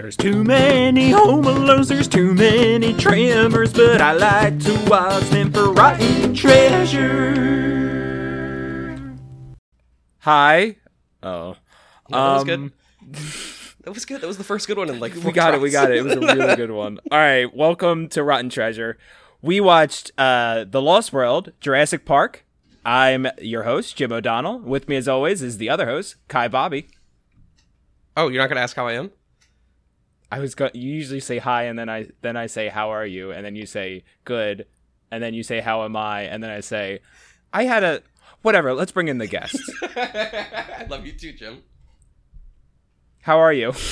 There's too many home alones, there's too many tremors, but I like to watch them for rotten treasure. Hi. Oh. that was Um, good. That was good. That was the first good one in like We got it, we got it. It was a really good one. All right, welcome to Rotten Treasure. We watched uh, The Lost World, Jurassic Park. I'm your host, Jim O'Donnell. With me, as always, is the other host, Kai Bobby. Oh, you're not gonna ask how I am? I was go- you usually say hi and then I then I say how are you and then you say good and then you say how am I and then I say I had a whatever, let's bring in the guests. I love you too, Jim. How are you?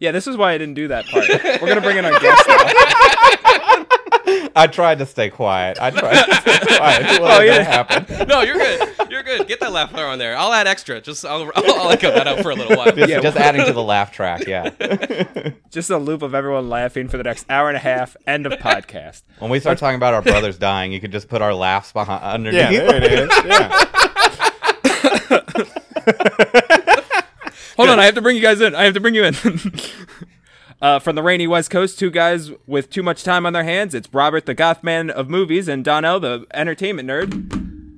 Yeah, this is why I didn't do that part. We're going to bring in our guests now. I tried to stay quiet. I tried to stay quiet. What Oh, yeah. happen? No, you're good. You're good. Get that laugh player on there. I'll add extra. Just I'll I'll, I'll echo that out for a little while. Just, Yeah. just adding to the laugh track. Yeah. Just a loop of everyone laughing for the next hour and a half. End of podcast. When we start talking about our brothers dying, you can just put our laughs behind underneath. Yeah, there it is. Yeah. Hold on, I have to bring you guys in. I have to bring you in. Uh, from the rainy West Coast, two guys with too much time on their hands. It's Robert, the goth man of movies, and Donnell, the entertainment nerd.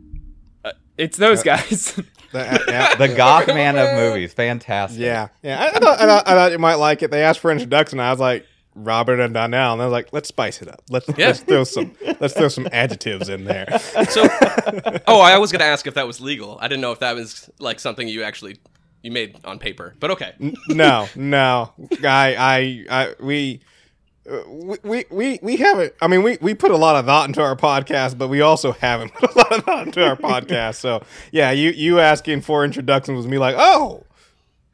Uh, it's those guys. The- yeah. The goth man of movies. Fantastic. Yeah, yeah. I, I, thought, I, thought, I thought you might like it. They asked for introduction. I was like Robert and Donnell, and I was like, let's spice it up. Let's Yeah. let's throw some let's throw some adjectives in there. So, oh, I was gonna ask if that was legal. I didn't know if that was like something you actually you made on paper. But okay. no, no, I, I, I we. uh, We, we we we haven't. I mean, we, we put a lot of thought into our podcast, but we also haven't put a lot of thought into our podcast. So yeah, you you asking for introductions was me like, oh,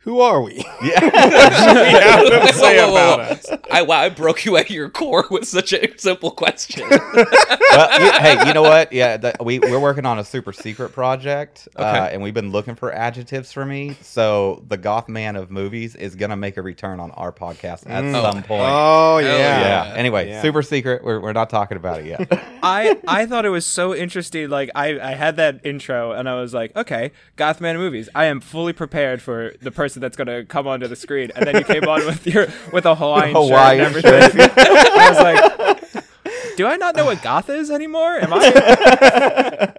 who are we? Yeah. we have to say Whoa, whoa, whoa, about whoa. us. I wow, I broke you at your core with such a simple question. well, you, hey, you know what? Yeah, the, we we're working on a super secret project, uh, and we've been looking for adjectives for me. So the goth man of movies is gonna make a return on our podcast at some point. Oh yeah. yeah. yeah. Anyway, Yeah. super secret. We're, we're not talking about it yet. I I thought it was so interesting. Like I I had that intro and I was like, okay, goth man movies. I am fully prepared for the person that's gonna come onto the screen. And then you came on with your with a Hawaiian, Hawaiian shirt and everything. I was like. Do I not know what goth is anymore? Am I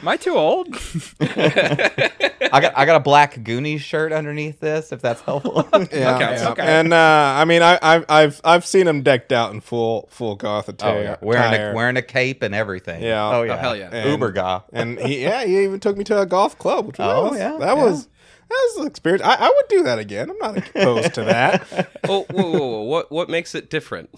am I too old? I got I got a black Goonies shirt underneath this. If that's helpful. Yeah, Okay, yeah. okay. And uh, I mean, I, I've I've I've seen him decked out in full full goth Oh, attire. yeah. wearing attire. a wearing a cape and everything. Yeah. Oh Oh, yeah. hell yeah. And- Uber goth. and he yeah he even took me to a goth club. Which Oh, was, yeah, that yeah. Was that was an experience. I, I would do that again. I'm not opposed to that. oh, whoa, whoa, whoa. What what makes it different?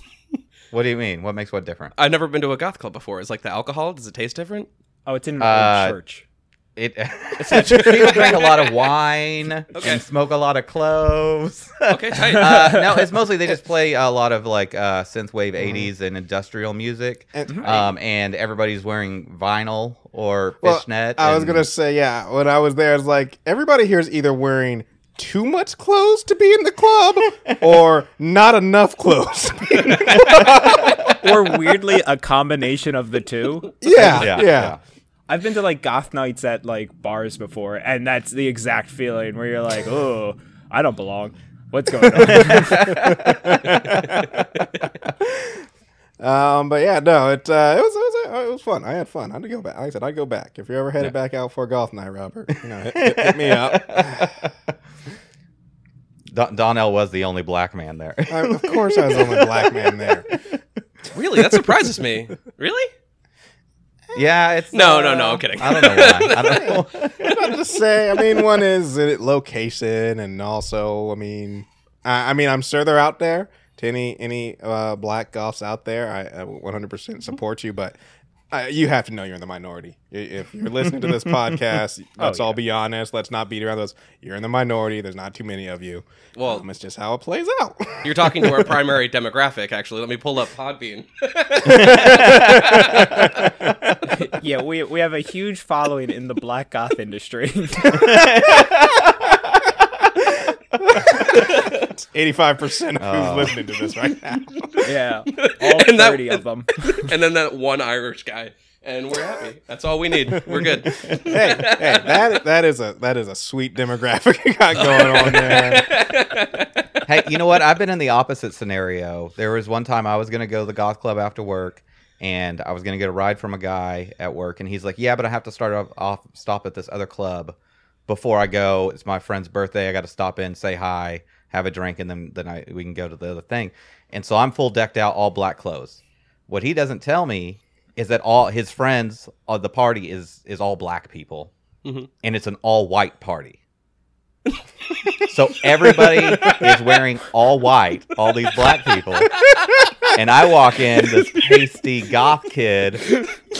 What do you mean? What makes what different? I've never been to a goth club before. Is like the alcohol? Does it taste different? Oh, it's in an Uh, old church. It people drink a lot of wine Okay. and smoke a lot of cloves. Okay, tight. uh, no, it's mostly they just play a lot of like uh, synthwave '80s and industrial music, And- um, and everybody's wearing vinyl or Well, fishnet. I was and- gonna say yeah. When I was there, it's like everybody here is either wearing too much clothes to be in the club or not enough clothes. to be in the club. or weirdly a combination of the two. yeah, Yeah, yeah, yeah. I've been to like goth nights at like bars before, and that's the exact feeling where you're like, oh, I don't belong. What's going on? Um, but yeah, no, it uh, it was it was, it was fun. I had fun. I'd go back. Like I said, I'd go back if you're ever headed back out for a goth night, Robert. You know, hit, hit, hit me up. Don- Donnell was the only black man there. I, of course, I was the only black man there. really? That surprises me. Really? Yeah, it's No, uh, no, no, I'm kidding. I don't know why. I don't know. About to say, I mean, one is location, and also, I mean, I, I mean, I'm sure they're out there. To any any uh, black goths out there, I, I 100% support you, but. Uh, you have to know you're in the minority. If you're listening to this podcast, let's all be honest. Let's not beat around those. You're in the minority. There's not too many of you. Well- um, it's just how it plays out. You're talking to our primary demographic. Actually, let me pull up Podbean. yeah, we we have a huge following in the black goth industry. 85% of Oh. who's listening to this right now. yeah, all And that- thirty of them. and then that one Irish guy and we're happy. That's all we need. We're good. hey, hey, that that is a that is a sweet demographic you got going on there. hey, you know what? I've been in the opposite scenario. There was one time I was going to go to the goth club after work, and I was going to get a ride from a guy at work, and he's like, "Yeah, but I have to start off, off stop at this other club before I go. It's my friend's birthday. I got to stop in, say hi, have a drink, and then then I we can go to the other thing." And so I'm full decked out, all black clothes. What he doesn't tell me is that all his friends of the party is is all black people, Mhm. and it's an all white party. so everybody is wearing all white, all these black people, and I walk in this pasty goth kid,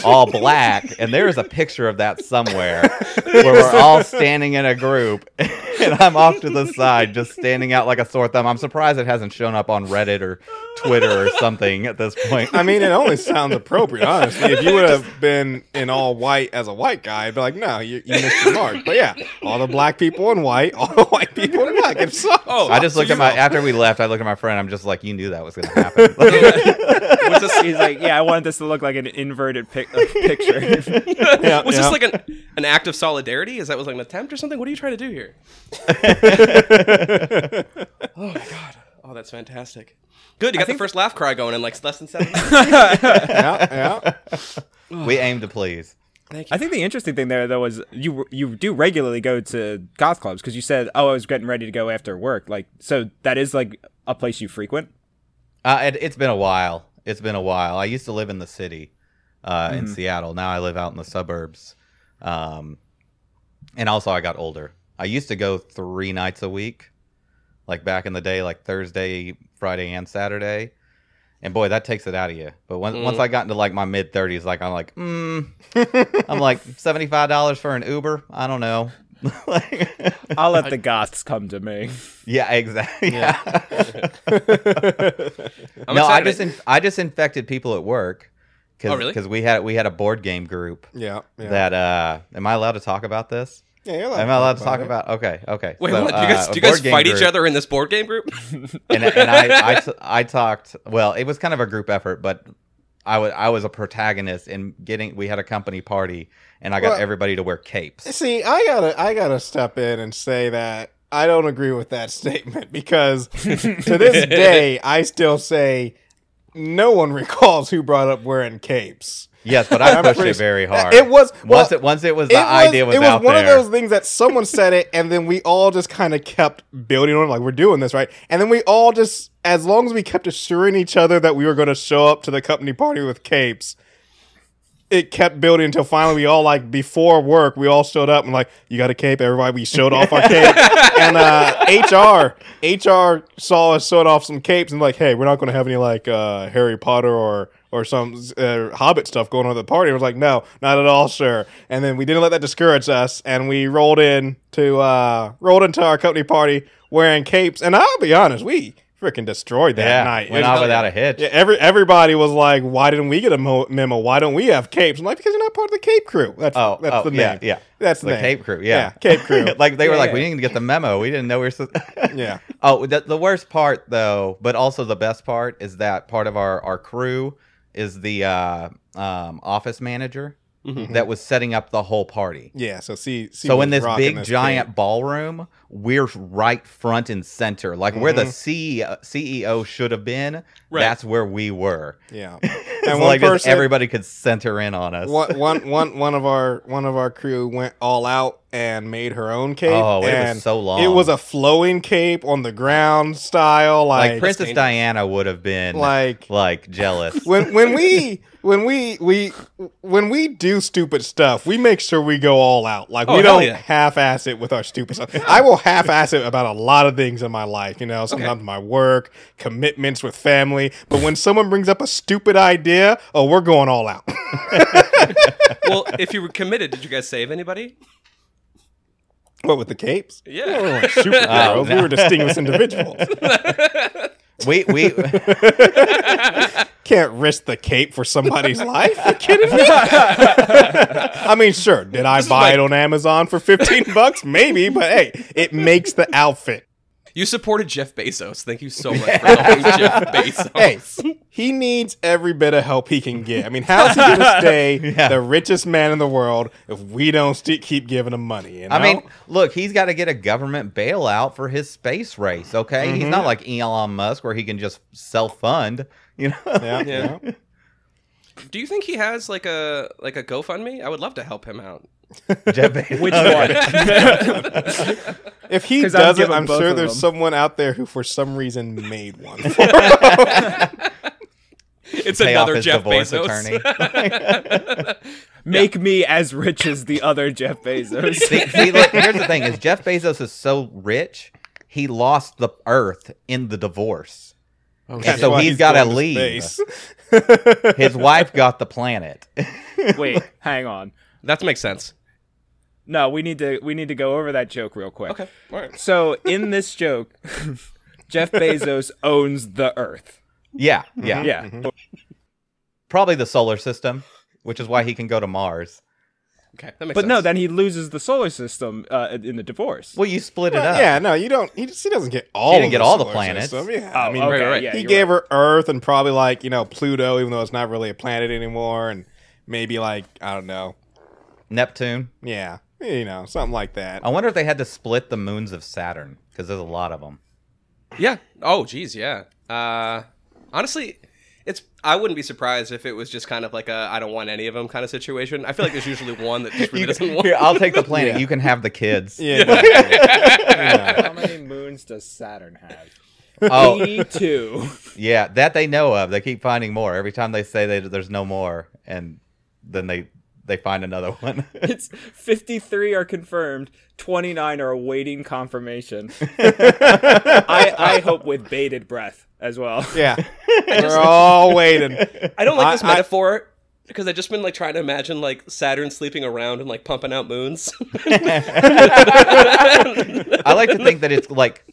all black, and there is a picture of that somewhere where we're all standing in a group, and I'm off to the side, just standing out like a sore thumb. I'm surprised it hasn't shown up on Reddit or Twitter or something at this point. I mean, it only sounds appropriate, honestly. If you would have been in all white as a white guy, I'd be like, no, you, you missed the mark. But yeah, all the black people in white, all the white people in black. It's so Oh, I just looked at my after we left. I looked at my friend. I'm just like, you knew that was going to happen. Was this, he's like, yeah, I wanted this to look like an inverted pic- uh, picture. yeah, Was yeah. this like an, an act of solidarity? Is that was like an attempt or something? What are you trying to do here? oh my god! Oh, that's fantastic. Good, you got the first laugh cry going in like less than seven. yeah, yeah. we aim to please. Thank you. I think the interesting thing there though was you you do regularly go to goth clubs because you said, oh, I was getting ready to go after work. Like, so that is like a place you frequent. Uh, it, it's been a while. It's been a while. I used to live in the city, uh, in Seattle. Now I live out in the suburbs. Um, and also I got older. I used to go three nights a week, like back in the day, like Thursday, Friday, and Saturday. And boy, that takes it out of you. But when, once I got into like my mid thirties, like I'm like, mm, I'm like seventy five dollars for an Uber. I don't know. like, I'll let the goths come to me. yeah, exactly. Yeah. I'm no, I just in, I just infected people at work because Oh, really? we had we had a board game group Yeah, yeah. that uh am I allowed to talk about this? yeah you're allowed. Am I allowed to talk it. about? Okay, okay. Wait, So, what? Do you guys, uh, do you guys board game fight each other in this board game group? And, and I I, t- I talked. Well, it was kind of a group effort, but I was I was a protagonist in getting. We had a company party, and I got Well- everybody to wear capes. See, I gotta, I gotta step in and say that I don't agree with that statement because to this day, I still say no one recalls who brought up wearing capes. Yes, but I pushed it very hard. It was well, once it once it was the it was, idea was, it was out one there. of those things that someone said it, and then we all just kind of kept building on, it, like we're doing this right, and then we all just, as long as we kept assuring each other that we were going to show up to the company party with capes, it kept building until finally we all like before work we all showed up and like you got a cape everybody we showed off our cape and uh hr hr saw us showed off some capes and like hey we're not going to have any like uh harry potter or or some uh, hobbit stuff going on at the party I was like no not at all sure and then we didn't let that discourage us and we rolled in to uh rolled into our company party wearing capes and i'll be honest we freaking destroyed that yeah, night went out without a hitch. yeah, every everybody was like, "Why didn't we get a mo- memo? Why don't we have capes?" I'm like, "Because you're not part of the Cape Crew." That's Oh, that's oh, the name. yeah, yeah. That's the, the. Cape Crew, yeah, Cape Crew. like they were Yeah, like, we didn't get the memo. We didn't know we were. So- Yeah. Oh, the, the worst part though, but also the best part is that part of our our crew is the uh, um, office manager that was setting up the whole party. yeah. So see, see So in this big giant ballroom, we're right front and center, like where Mm-hmm. the C- CEO should have been. Right. That's where we were. yeah, It's and like person, everybody could center in on us. one, one, one, one of our one of our crew went all out and made her own cape. Oh, it was so long. It was a flowing cape on the ground style, like, like, Princess dangerous. Diana would have been like like jealous. when when we when we we when we do stupid stuff, we make sure we go all out. Like Oh, we don't yeah. half-ass it with our stupid stuff. I will half-ass it about a lot of things in my life. You know, sometimes my work, commitments with family. But when someone brings up a stupid idea, oh, we're going all out. well, if you were committed, did you guys save anybody? what with the capes? Yeah. We weren't superheroes. Oh, We were distinguished individuals. we we Can't risk the cape for somebody's life. Are you kidding me? I mean, sure. Did I buy like- it on Amazon for 15 bucks? Maybe, but hey, it makes the outfit. You supported Jeff Bezos. Thank you so much for helping Jeff Bezos. Hey, he needs every bit of help he can get. I mean, how's he going to stay Yeah. the richest man in the world if we don't st- keep giving him money? You know? I mean, look, he's got to get a government bailout for his space race. Okay, he's mm-hmm. not like Elon Musk where he can just self fund. You know, yeah, Yeah. yeah. Do you think he has like a like a GoFundMe? I would love to help him out. Jeff Bezos. Which one? If he doesn't, giving I'm sure there's them. someone out there who, for some reason, made one. It's Pay off another Jeff Bezos. attorney. Make me as rich as the other Jeff Bezos. see, see, look, here's the thing: is Jeff Bezos is so rich, he lost the Earth in the divorce. Oh, That's so he's he's gotta going leave. His wife got the planet. Wait, hang on. That makes sense. No, we need to we need to go over that joke real quick. Okay. All right. So in this joke, Jeff Bezos owns the Earth. yeah, yeah, Yeah. Mm-hmm. Probably the solar system, which is why he can go to Mars. Okay. That makes But sense. no, then he loses the solar system uh, in the divorce. Well, you split it up. yeah, no, you don't. He, just, he doesn't get all. He didn't of get the all the planets. system. Yeah, Oh, I mean, okay, right, right. yeah, he you're gave right. her Earth and probably like you know Pluto, even though it's not really a planet anymore, and maybe like I don't know, Neptune. yeah, you know, something like that. I wonder if they had to split the moons of Saturn because there's a lot of them. Yeah. Oh, geez. Yeah. Uh, honestly, it's. I wouldn't be surprised if it was just kind of like a I don't want any of them kind of situation. I feel like there's usually one that just really doesn't want. Here, I'll take the planet. Yeah. You can have the kids. Yeah, exactly. How many moons does Saturn have? Oh, 82. yeah, that they know of. They keep finding more every time they say they, there's no more, and then they they find another one. It's 53 are confirmed, 29 are awaiting confirmation. I, I hope with bated breath as well. yeah. We're all waiting. I don't like this I- I- metaphor because I've just been like trying to imagine like Saturn sleeping around and like pumping out moons. I like to think that it's like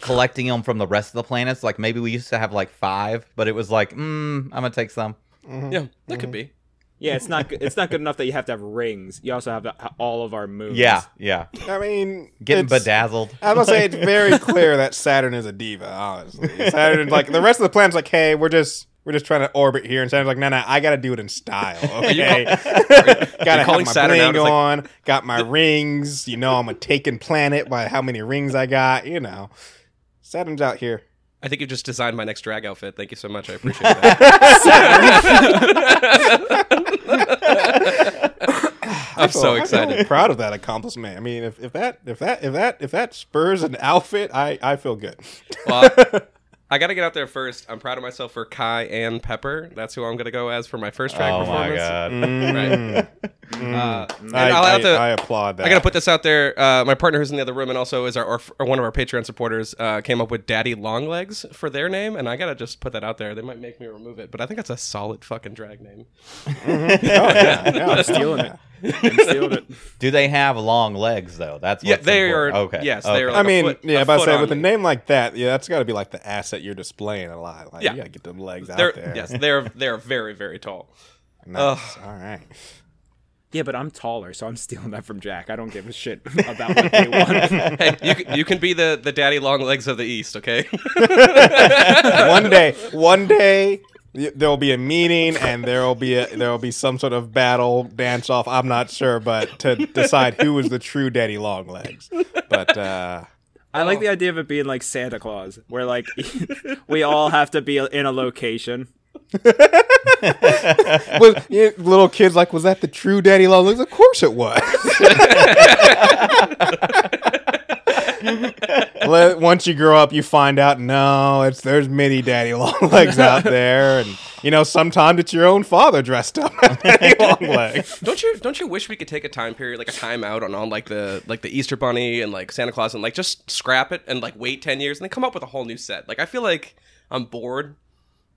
collecting them from the rest of the planets. Like maybe we used to have like five, but it was like, mm, I'm gonna take some. yeah, that could be. Yeah, it's not good. It's not good enough that you have to have rings. You also have to all of our moons. Yeah, yeah. I mean, Getting bedazzled. I was gonna say it's very clear that Saturn is a diva. Honestly, Saturn like the rest of the planets. Like, hey, we're just we're just trying to orbit here, and Saturn's like, no, no, I got to do it in style. Okay, gotta have my Saturn out bling as, like- on. Got my rings. You know, I'm a taken planet by how many rings I got. You know, Saturn's out here. I think you just designed my next drag outfit. Thank you so much. I appreciate that. I'm so I feel excited. proud of that accomplishment. I mean, if, if that if that if that if that spurs an outfit, I I feel good. Well, I got to get out there first. I'm proud of myself for Kai and Pepper. That's who I'm going to go as for my first drag Oh my performance. god. Right. Uh, and I, I'll have to. I applaud that. I gotta put this out there. Uh, my partner, who's in the other room, and also is our or, or one of our Patreon supporters, uh, came up with Daddy Longlegs for their name, and I gotta just put that out there. They might make me remove it, but I think that's a solid fucking drag name. Oh, yeah, yeah, I'm stealing it. I'm stealing it. Do they have long legs though? That's Yeah, they important. are- Okay. yes, okay. they are I like a mean, foot- yeah, a about to say on with a name like that, yeah, that's got to be like the asset you're displaying a lot. Like, Yeah. you gotta get them legs out They're there. yes, they're they're very very tall. Nice. All right. Yeah, but I'm taller, so I'm stealing that from Jack. I don't give a shit about what they want. Hey, you can, you can be the the Daddy Longlegs of the East, okay? one day, one day, there will be a meeting, and there will be a there will be some sort of battle dance off. I'm not sure, but to decide who is the true Daddy Longlegs. But uh, I like oh. the idea of it being like Santa Claus, where like we all have to be in a location. was yeah, little kids like, was that the true Daddy Longlegs? Of course it was. Let- Once you grow up, you find out no, it's there's many Daddy Longlegs out there, and you know sometimes it's your own father dressed up as Daddy Longlegs. don't you don't you wish we could take a time period like a time out on, on like the like the Easter Bunny and like Santa Claus and like just scrap it and like wait ten years and then come up with a whole new set? Like I feel like I'm bored.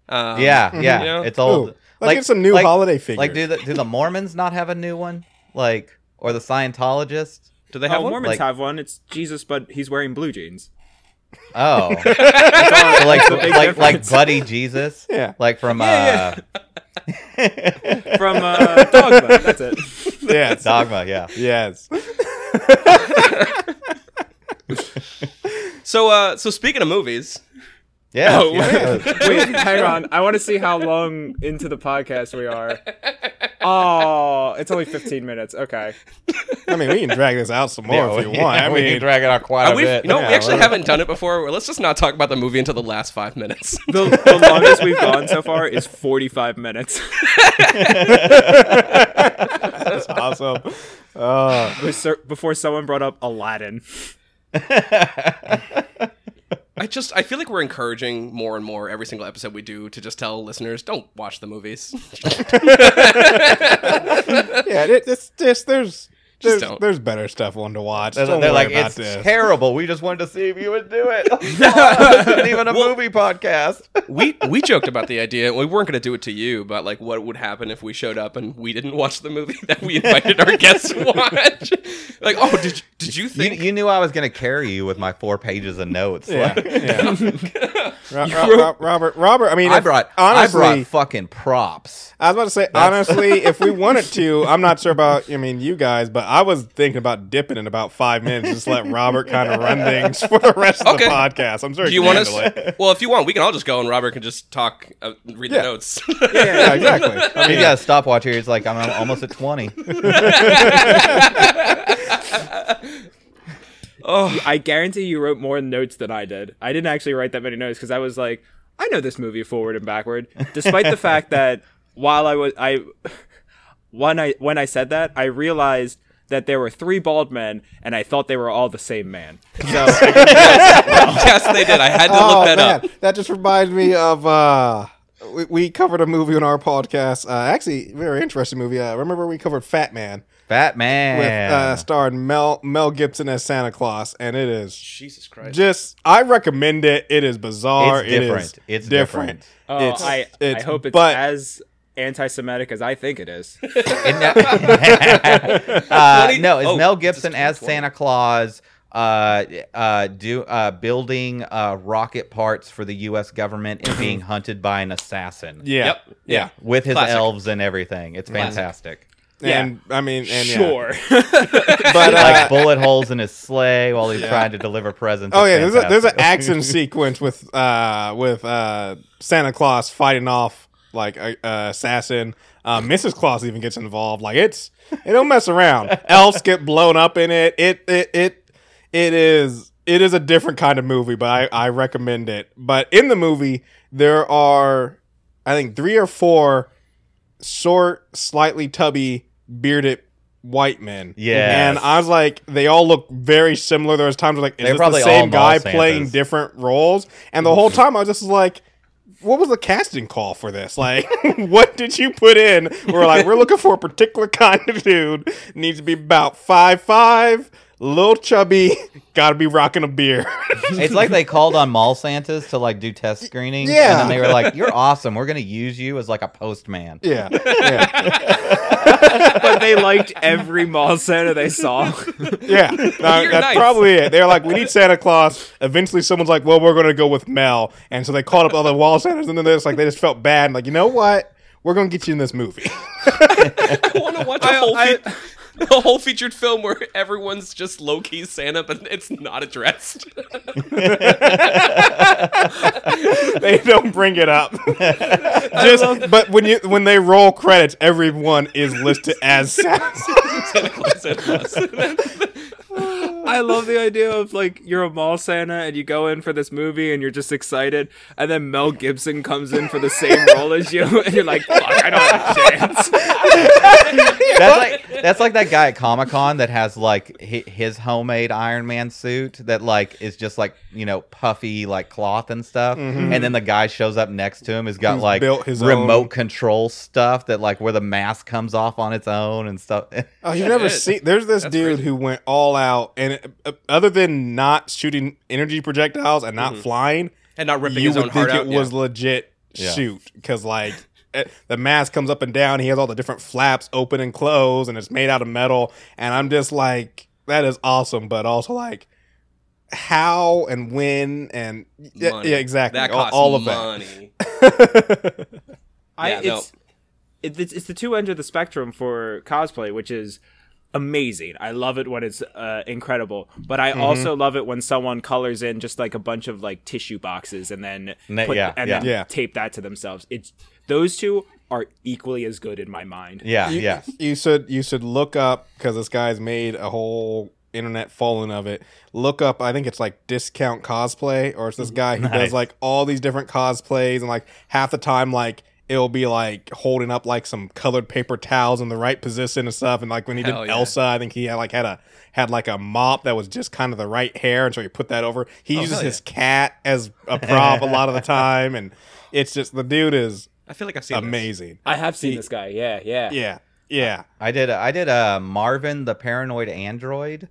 Um, Yeah, yeah. You know? It's old. Ooh, let's get some new holiday figure. Like, do the do the Mormons not have a new one? Like, or the Scientologists? Do they have Oh, one? Mormons Like- have one. It's Jesus, but he's wearing blue jeans. Oh, So like like like. Buddy Jesus? Yeah. Like from Yeah, uh, From uh, Dogma. That's it. yes, Dogma. Yeah. yes. So, uh, so speaking of movies, Yeah. Oh, yeah. wait, hang on. I want to see how long into the podcast we are. Oh, it's only 15 minutes. Okay. I mean, we can drag this out some more Yeah, if you we- want. I we can drag it out quite a bit. you know, we actually haven't done it before. Let's just not talk about the movie until the last five minutes. The, the longest we've gone so far is 45 minutes. that's awesome. Uh, Before someone brought up Aladdin. I just I feel like we're encouraging more and more every single episode we do to just tell listeners don't watch the movies. yeah, it, it's just there's there's, don't. there's better stuff on to watch. They're, Don't they're worry like, about it's this. terrible. We just wanted to see if you would do it. this isn't even a movie podcast. we we joked about the idea. We weren't going to do it to you, but like what would happen if we showed up and we didn't watch the movie that we invited our guests to watch? like, oh, did you, did you You, think? you knew I was going to carry you with my four pages of notes. Yeah, Like, yeah. Ro- Ro- Ro- Robert, Robert. I mean, I if- brought honestly. I brought fucking props. I was about to say, honestly, if we wanted to, I'm not sure about, I mean, you guys, but I was thinking about dipping in about five minutes, just let Robert kind of run things for the rest of Okay. the podcast. I'm sure do you want handle us? it. Well, if you want, we can all just go and Robert can just talk, uh, read Yeah. the notes. Yeah, exactly. I He's mean, got a stopwatch here. He's like, I'm almost at 20. oh, I guarantee you wrote more notes than I did. I didn't actually write that many notes because I was like, I know this movie forward and backward. Despite the fact that while I was I when I when I said that, I realized that there were three bald men and I thought they were all the same man. So yes, they did. I had to oh, look that man. up. That just reminds me of, uh, we, we covered a movie on our podcast. Uh, actually, very interesting movie. Uh, remember we covered Fat Man Fat man. with uh, starring Mel Mel Gibson as Santa Claus, and it is Jesus Christ. just I recommend it. It is bizarre. It's It is different. It's different. different. oh, It's- I I it's- hope it's but- as anti-Semitic as I think it is. No- uh, no, is oh, Mel Gibson as 2020. Santa Claus uh, uh, do uh, building uh, rocket parts for the U.S. government and being hunted by an assassin Yeah. Yep. Yeah. with his Classic. elves and everything. It's fantastic. And I mean, and yeah. sure. but uh, like bullet holes in his sleigh while he's trying to deliver presents. Oh It's yeah, there's a, there's an action sequence with uh with uh Santa Claus fighting off like a, a assassin. Uh, Mrs. Claus even gets involved. Like it's it don't mess around. Elves get blown up in it. It it it it is it is a different kind of movie, but I I recommend it. But in the movie there are I think three or four short, slightly tubby, bearded white men. Yeah. and I was like, they all look very similar. There was times where like, is They're this probably the same guy playing different roles? And the whole time I was just like. What was the casting call for this? Like, what did you put in? We're like, we're looking for a particular kind of dude. Needs to be about five five, little chubby, gotta be rocking a beer. It's like they called on mall Santas to like do test screenings. Yeah. And then they were like, You're awesome. We're gonna use you as like a postman. yeah, yeah. but they liked every mall Santa they saw. Yeah, no, that's nice. probably it. They're like, we need Santa Claus. Eventually, someone's like, well, we're going to go with Mel, and so they called up all the wall Santas, and then they're just like, they just felt bad, and like, you know what? We're going to get you in this movie. I want to watch a I- whole I- fe- a whole featured film where everyone's just low key Santa, but it's not addressed. they don't bring it up. just, but when you when they roll credits, everyone is listed as Santa. Santa Claus, Santa Claus. I love the idea of like you're a mall Santa and you go in for this movie and you're just excited, and then Mel Gibson comes in for the same role as you, and you're like, "Fuck, I don't have a chance." That's like that's like that guy at Comic Con that has like his homemade Iron Man suit that like is just like you know puffy like cloth and stuff, mm-hmm. and then the guy shows up next to him has got Who's like built his remote own- control stuff that like where the mask comes off on its own and stuff. Oh, you've never seen? There's this That's dude crazy. who went all out, and uh, other than not shooting energy projectiles and not flying, and not ripping you his would own think heart it out. was yeah. legit shoot because like the mask comes up and down he has all the different flaps open and close and it's made out of metal and i'm just like that is awesome but also like how and when and yeah, Money. yeah exactly That all, costs all of money. that I, Yeah, no. it's, it, it's it's the two ends of the spectrum for cosplay, which is amazing. I love it when it's uh, incredible, but I also love it when someone colors in just like a bunch of like tissue boxes and then Ne- put, yeah, and yeah. then Yeah. tape that to themselves. It's those two are equally as good in my mind. Yeah, you, yes. You should you should look up because this guy's made a whole internet following of it. Look up, I think it's like discount cosplay, or it's this guy who Nice. does like all these different cosplays, and like half the time, like it'll be like holding up like some colored paper towels in the right position and stuff. And like when he Hell did yeah. Elsa, I think he had like had a had like a mop that was just kind of the right hair, and so he put that over. He uses Oh, hell his cat as a prop a lot of the time, and it's just the dude is I feel like I've seen this. amazing. I have seen this guy. Yeah, yeah. Yeah, yeah. I did. I did uh, Marvin the Paranoid Android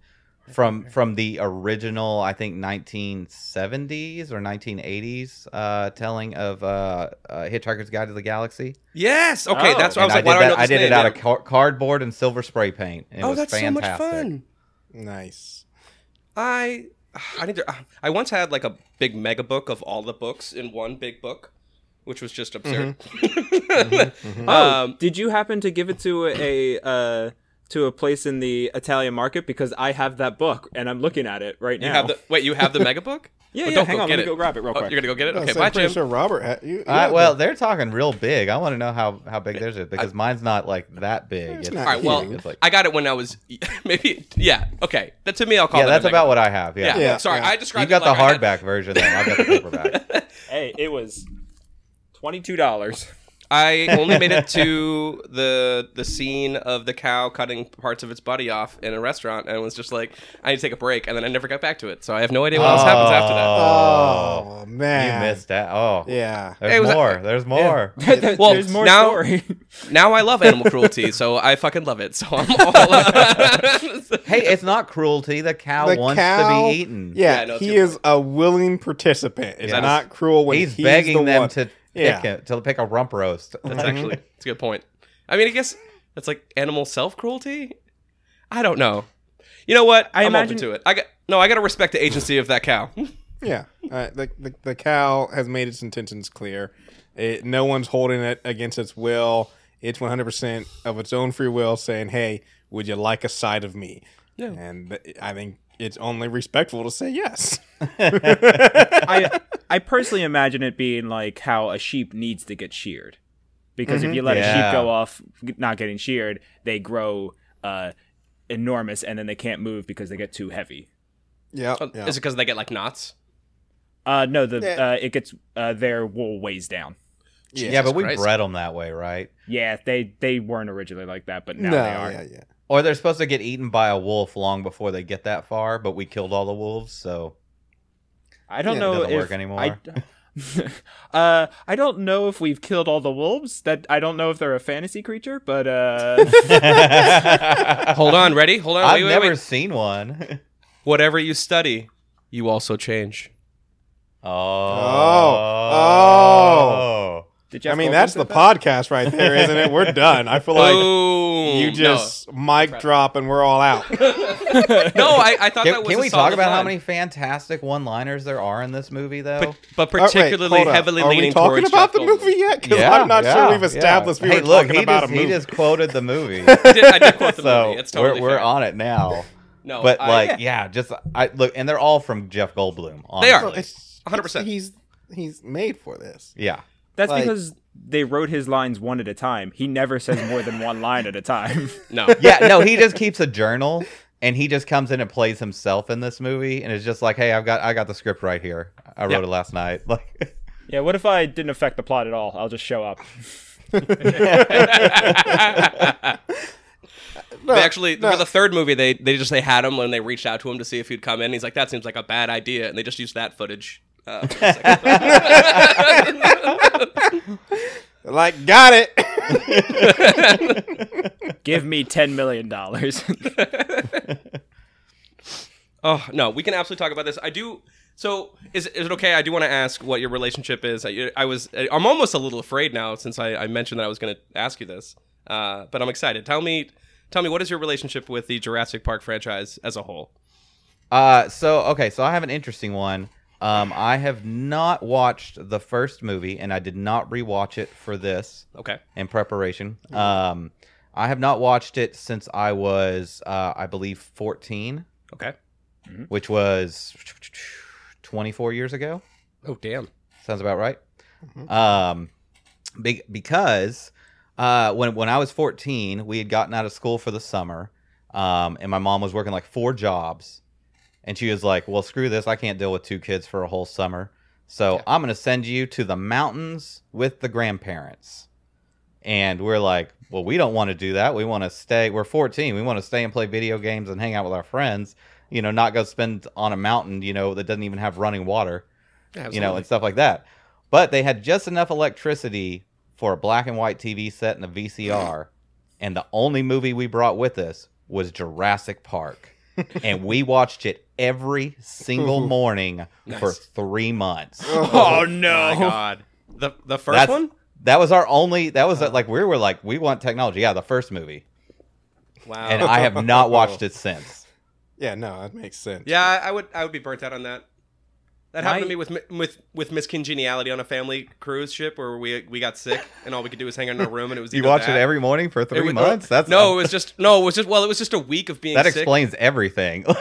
from from the original, I think 1970s or 1980s uh, telling of uh, uh, Hitchhiker's Guide to the Galaxy. Yes. Okay, Oh. that's what I And was I, like. did Why do I that. know I this did it name? out Yeah. of car- cardboard and silver spray paint. It Oh, was that's fantastic. so much fun. Nice. I I need to. I once had like a big mega book of all the books in one big book, which was just absurd. Oh, um, did you happen to give it to a uh, to a place in the Italian market? Because I have that book and I'm looking at it right you now. have the wait. You have the mega book? yeah, Well, yeah. Hang go on, get let me it. go grab it real Oh, quick. you're gonna go get it? I Okay, saying, bye, pretty Jim. sure Robert had you. you Uh, well, the- they're talking real big. I want to know how, how big theirs is because mine's not like that big. It's It's, not All right. Well, it's like I got it when I was maybe. Yeah. Okay. That to me, I'll call yeah, that's about book. what I have. Yeah, Yeah. Yeah, Sorry, yeah. I described. you got it like the hardback version. Then I got the paperback. Hey, it was twenty two dollars. I only made it to the the scene of the cow cutting parts of its body off in a restaurant, and was just like, I need to take a break, and then I never got back to it. So I have no idea what else happens oh. after that. Oh, oh man, you missed that. Oh, Yeah. There's It was a- more. There's more. Well, There's more now- story. Now I love animal cruelty, so I fucking love it. So I'm all. hey, it's not cruelty. The cow The wants cow- to be eaten. Yeah, Yeah, no, it's he your is a willing participant. It's Yeah. not cruel when he's, he's, begging the them one. to pick Yeah. it, to pick a rump roast. That's actually that's a good point. I mean, I guess that's like animal self cruelty. I don't know. You know what? I I'm imagine- open to it. I got no. I got to respect the agency of that cow. Yeah, uh, the, the the cow has made its intentions clear. It, no one's holding it against its will. It's 100 percent of its own free will, saying, "Hey, would you like a side of me?" Yeah. And I think it's only respectful to say yes. I I personally imagine it being like how a sheep needs to get sheared, because if you let a sheep go off not getting sheared, they grow uh, enormous and then they can't move because they get too heavy. yeah, Oh, Is it because they get like knots? Uh, no, the Yeah. uh, it gets uh, their wool weighs down. yeah, but we Christ. bred them that way, right? Yeah, they they weren't originally like that, but now no, they are. yeah, yeah. Or they're supposed to get eaten by a wolf long before they get that far, but we killed all the wolves, so I don't Yeah, it know doesn't if work anymore. I, uh, I don't know if we've killed all the wolves. That I don't know if they're a fantasy creature, but uh, Hold on, ready? Hold on. I've wait, wait, never wait. seen one. Whatever you study, you also change. Oh. Oh. did I mean, Goldblum that's the that? podcast right there, isn't it? We're done. I feel like Boom. you just mic drop and we're all out. no. no, I, I thought that Can, was. can a we talk solid about how many fantastic one-liners there are in this movie, though? But, but particularly hold up. heavily Are we talking about Jeff the Goldblum. movie yet? Because I'm not sure we've established we hey, were look, talking he about just, a movie. He just quoted the movie, I did, I did quote the so movie. It's totally we're, we're on it now. No, But I- like, yeah, just I look, and they're all from Jeff Goldblum. They are. it's 100%. He's he's made for this. Yeah. That's Like- because they wrote his lines one at a time. He never says more than one line at a time. no. Yeah, no, he just keeps a journal and he just comes in and plays himself in this movie and it's just like, "Hey, I've got I got the script right here. I wrote Yeah. it last night." Like yeah, what if I didn't affect the plot at all? I'll just show up. They actually no. for the third movie they they just they had him when they reached out to him to see if he'd come in. He's like, that seems like a bad idea, and they just used that footage. Uh, for the second film. Like, got it. Give me ten million dollars. oh no, we can absolutely talk about this. I do. So is is it okay? I do want to ask what your relationship is. I, I was I'm almost a little afraid now since I, I mentioned that I was going to ask you this, uh, but I'm excited. Tell me, tell me what is your relationship with the Jurassic Park franchise as a whole? Uh, so okay, so I have an interesting one. Um, I have not watched the first movie, and I did not rewatch it for this Okay. in preparation. Um, I have not watched it since I was, uh, I believe, 14, Okay. which was 24 years ago. Oh damn. Sounds about right. Um, be- because uh, when when I was 14, we had gotten out of school for the summer, um, and my mom was working like four jobs, and she was like, "Well, screw this! I can't deal with two kids for a whole summer, so Yeah. I'm gonna send you to the mountains with the grandparents." And we're like, "Well, we don't want to do that. We want to stay. We're 14. We want to stay and play video games and hang out with our friends. You know, not go spend on a mountain. You know, that doesn't even have running water." you know, and stuff like that. But they had just enough electricity for a black and white TV set and a VCR, and the only movie we brought with us was Jurassic Park, and we watched it every single morning for three months. Oh Oh no! my god. The the first That's- one? That was our only. That was oh. like we were like we want technology. Yeah, the first movie, Wow. and I have not watched it since. Yeah, no, that makes sense. yeah, I, I would I would be burnt out on that. That happened My- to me with Mi- with with Miss Congeniality on a family cruise ship where we we got sick and all we could do was hang out in our room and it was You either watch it every morning for three was- oh, months. That's no, it was just no, it was just well, it was just a week of being that sick. explains everything.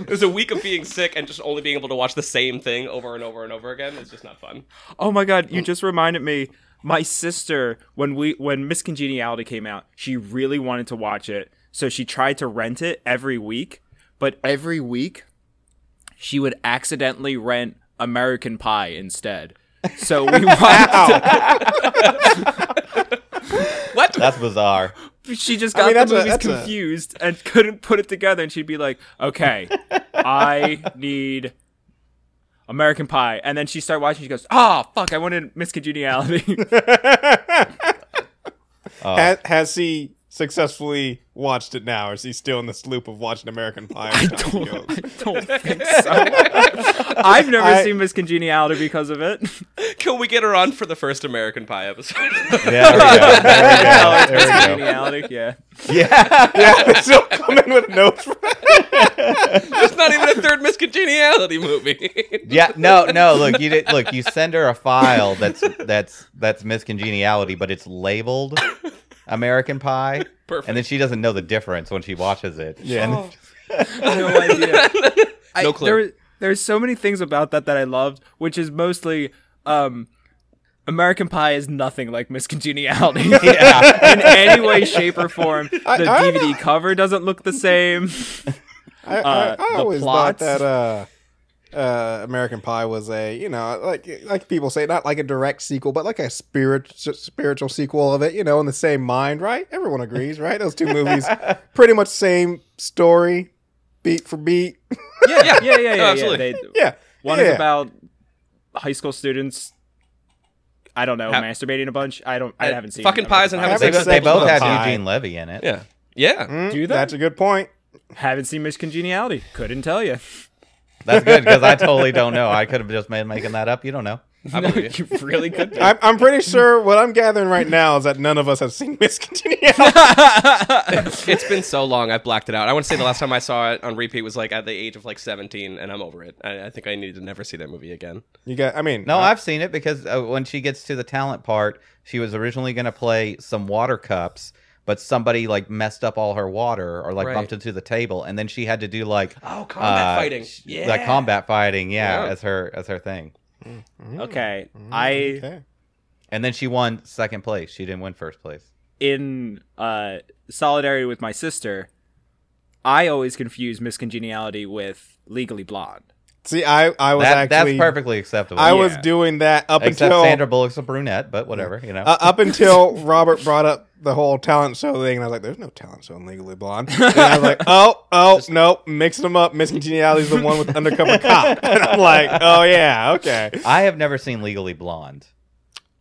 it was a week of being sick and just only being able to watch the same thing over and over and over again. It's just not fun. Oh my god, you just reminded me. My sister, when we when Miss Congeniality came out, she really wanted to watch it, so she tried to rent it every week. But every week, she would accidentally rent American Pie instead. So we watched. What? That's bizarre. She just I got mean, the movies a- confused and couldn't put it together. And she'd be like, "Okay, I need." American Pie, and then she started watching. She goes, "Oh fuck! I wanted Miss Congeniality." Oh. has, has he successfully watched it now, or is he still in this loop of watching American Pie? I every time he don't. I don't think so. I've never I- seen Miss Congeniality because of it. Can we get her on for the first American Pie episode? Yeah, there we go. There we go. There we go. Congeniality, yeah. Yeah. yeah, they still come in with notes. For There's not even a third Miss Congeniality movie. Yeah, no, no. Look, you did, look. You send her a file that's that's that's Miss Congeniality, but it's labeled American Pie, Perfect. and then she doesn't know the difference when she watches it. Yeah. And- no idea. I, No clue. There, there's so many things about that that I loved, which is mostly um, American Pie is nothing like Miss Congeniality. yeah. In any way, shape, or form, the I- I DVD cover doesn't look the same. I, I, Uh, I the always plots. thought that uh, uh, American Pie was a, you know, like like people say, not like a direct sequel, but like a spirit spiritual sequel of it. You know, in the same mind, right? Everyone agrees, right? Those two movies, pretty much same story, beat for beat. yeah, yeah, yeah, yeah. yeah. absolutely. They- yeah, One yeah. is about high school students. I don't know, Ha- masturbating a bunch. I don't. I Uh, haven't seen it. fucking pies and I having They, haven't sex. they both had Pie. Eugene Levy in it. Yeah. Yeah. Mm, Do they? That's a good point. Haven't seen Miss Congeniality. Couldn't tell you. That's good because I totally don't know. I could have just made making that up. You don't know. I believe you. you really could. I'm, I'm pretty sure what I'm gathering right now is that none of us have seen Miss Congeniality. it's been so long, I've blacked it out. I want to say the last time I saw it on repeat was like at the age of like 17, and I'm over it. I, I think I need to never see that movie again. You got, I mean, No, uh, I've seen it because uh, when she gets to the talent part, she was originally going to play some water cups, but somebody like messed up all her water or like Right. bumped into the table, and then she had to do like Oh, combat uh, fighting. Yeah. like combat fighting, yeah, Yeah. as her as her thing. Okay, I okay. And then she won second place. She didn't win first place. in uh, solidarity with my sister. I always confuse Miss Congeniality with Legally Blonde. See, I, I was That, actually, that's perfectly acceptable. I was doing that up Except until Sandra Bullock's a brunette, but whatever, you know. uh, up until Robert brought up the whole talent show thing, and I was like, "There's no talent show in Legally Blonde." And I was like, "Oh, oh, nope, mixing them up. Miss Congeniality is the one with undercover cop," and I'm like, "Oh yeah, okay." I have never seen Legally Blonde.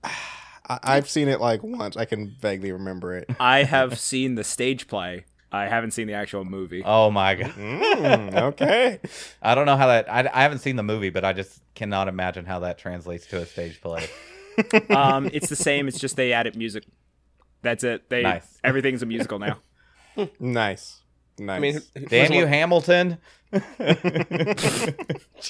I, I've seen it like once. I can vaguely remember it. I have seen the stage play. I haven't seen the actual movie. Oh my god. Mm, okay. I don't know how that. I, I haven't seen the movie, but I just cannot imagine how that translates to a stage play. Um, it's the same. It's just they added music. That's it. They Nice. everything's a musical now. Nice. Nice. I mean, Damn you, Hamilton!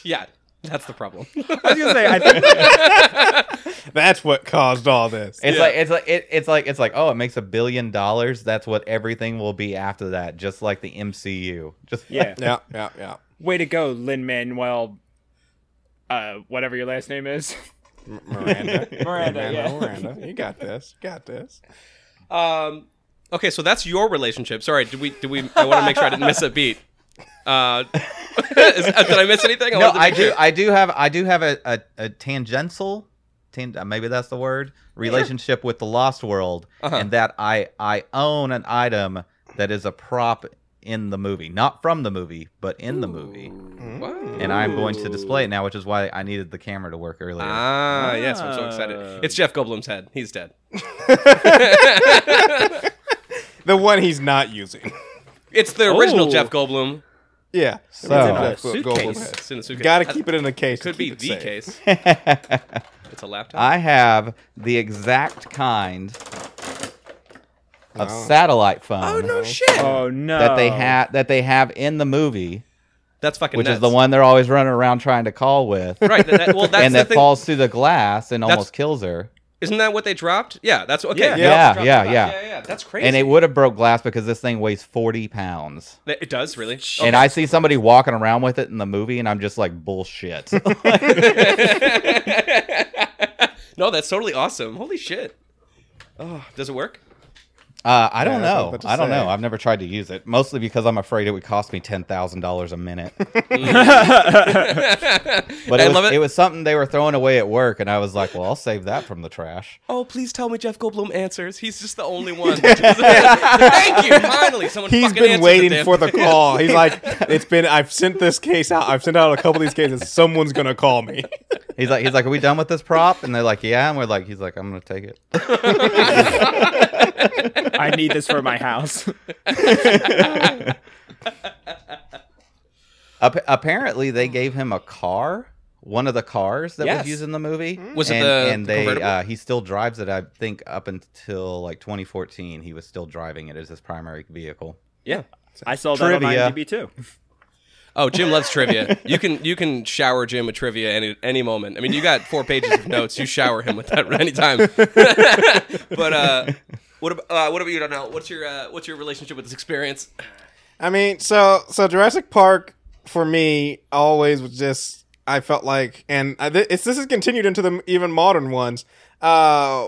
yeah. That's the problem. I was gonna say, I think That's what caused all this. It's Yeah. like it's like it, it's like it's like oh, it makes a billion dollars. That's what everything will be after that, just like the MCU. Just yeah. Yeah, yeah, yeah. Way to go, Lin Manuel. Uh, whatever your last name is. M- Miranda. Miranda, yeah. Miranda. You got this. You got this. Um, okay, so that's your relationship. Sorry, do we? Do we? I want to make sure I didn't miss a beat. Uh, is, did I miss anything? no, I do. sure. I do have. I do have a a, a tangential, tan, uh, maybe that's the word, relationship with the Lost World, Uh-huh. and that I I own an item that is a prop in the movie, not from the movie, but in the movie, Wow. and I'm going to display it now, which is why I needed the camera to work earlier. Ah, yes, I'm so Ah. excited. It's Jeff Goldblum's head. He's dead. The one he's not using. It's the original Oh. Jeff Goldblum. Yeah. So- Jeff Suitcase. It's in the suitcase. Got to keep it in a case. Could be keep the safe. case. It's a laptop. I have the exact kind of Wow. satellite phone oh no shit. Oh no. that they have that they have in the movie, That's fucking. which is nuts. the one they're always running around trying to call with, Right. That, that- well, that's and the that thing. falls through the glass and That's- almost kills her. Isn't that what they dropped? Yeah. That's okay. Yeah. they Yeah, yeah, yeah. yeah, yeah. That's crazy. And it would have broke glass because this thing weighs forty pounds. It does really. And I see somebody walking around with it in the movie, and I'm just like, bullshit. no, that's totally awesome. Holy shit. Oh, does it work? Uh, I don't Yeah, that's what I know. I don't say. know. I've never tried to use it, mostly because I'm afraid it would cost me ten thousand dollars a minute. but it was, it. it was something they were throwing away at work, and I was like, "Well, I'll save that from the trash." Oh, please tell me Jeff Goldblum answers. He's just the only one. Thank you. Finally, someone. He's fucking been waiting damn for the call. He's like, it's been. I've sent this case out. I've sent out a couple of these cases. Someone's gonna call me. He's like, "He's like, are we done with this prop?" And they're like, "Yeah." And we're like, "He's like, I'm gonna take it." I need this for my house. Ap- apparently, they gave him a car, one of the cars that Yes. was used in the movie. Was it and, the- and they convertible? uh, he still drives it. I think up until like 2014, he was still driving it as his primary vehicle. Yeah. I saw that Trivia. on IMDb too. Oh, Jim loves trivia. You can you can shower Jim with trivia any any moment. I mean, you got four pages of notes. You shower him with that anytime. but uh, what about uh, what about you? Don't know. What's your uh, what's your relationship with this experience? I mean, so so Jurassic Park for me always was just I felt like, and I, th- it's this is continued into the even modern ones. Uh,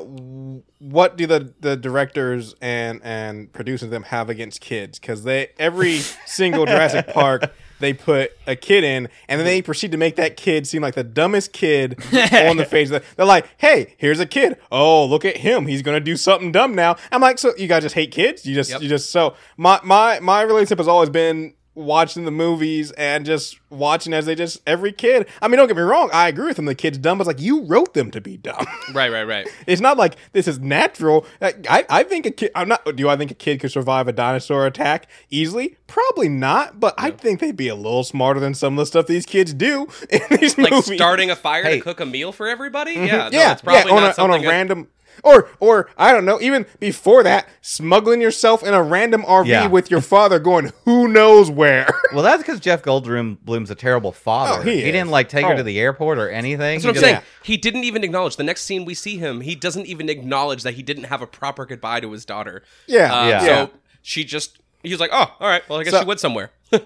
what do the the directors and and producers of them have against kids? Because they every single Jurassic Park they put a kid in, and then they proceed to make that kid seem like the dumbest kid on the face. They're like, "Hey, here's a kid. Oh, look at him. He's gonna do something dumb now." I'm like, "So you guys just hate kids? You just Yep. you just so my my my relationship has always been watching the movies and just watching as they just every kid. I mean, don't get me wrong. I agree with them. The kid's dumb, but it's like you wrote them to be dumb. Right, right, right. it's not like this is natural. I I think a kid. I'm not. Do I think a kid could survive a dinosaur attack easily? Probably not. But I think they'd be a little smarter than some of the stuff these kids do in these Like movies. starting a fire Hey. to cook a meal for everybody. Mm-hmm. Yeah, no, yeah, it's probably yeah, on not a, on a something that- random. Or, or I don't know. Even before that, smuggling yourself in a random RV Yeah. with your father, going who knows where. Well, that's because Jeff Goldblum Bloom's a terrible father. Oh, he is. didn't like take her Oh. to the airport or anything. That's what I'm He just- saying. Yeah. He didn't even acknowledge. The next scene we see him, he doesn't even acknowledge that he didn't have a proper goodbye to his daughter. Yeah, Uh, Yeah. So yeah. she just, he was like, oh, all right, well, I guess So- she went somewhere. I,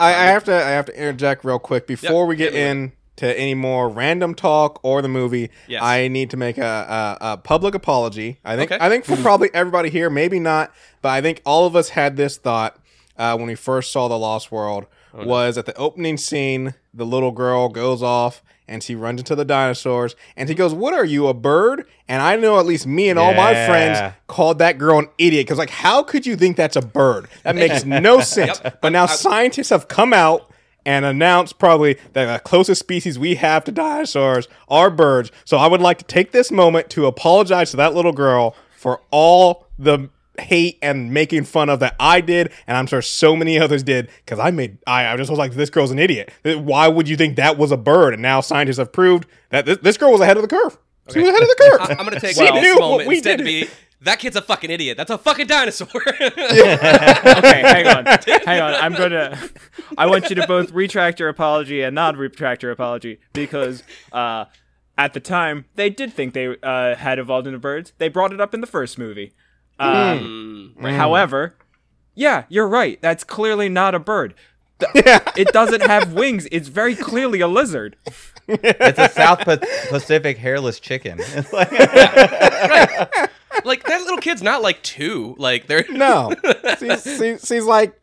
I have to I have to interject real quick before Yep, we get hit me with in to any more random talk or the movie. Yes. I need to make a, a, a public apology. I think Okay. I think for probably everybody here, maybe not, but I think all of us had this thought uh, when we first saw the Lost World. Oh, Was at the opening scene, the little girl goes off and she runs into the dinosaurs and she goes, "What are you, a bird?" And I know at least me and all my friends called that girl an idiot because like, how could you think that's a bird? That makes no sense. Yep. But now I- scientists have come out and announced probably that the closest species we have to dinosaurs are birds. So I would like to take this moment to apologize to that little girl for all the hate and making fun of that I did, and I'm sure so many others did, because I made I, I just was like, this girl's an idiot. Why would you think that was a bird? And now scientists have proved that this, this girl was ahead of the curve. She was ahead of the curve. I, am going to take She this knew what moment we did. be that kid's a fucking idiot. That's a fucking dinosaur. okay, hang on, hang on. I'm gonna. I want you to both retract your apology and not retract your apology because uh, at the time they did think they uh, had evolved into birds. They brought it up in the first movie. Uh, Mm. However, yeah, you're right. That's clearly not a bird. Th- It doesn't have wings. It's very clearly a lizard. It's a South Pa- Pacific hairless chicken. It's like, like that little kid's not like two. Like they're No, she's, she's, she's like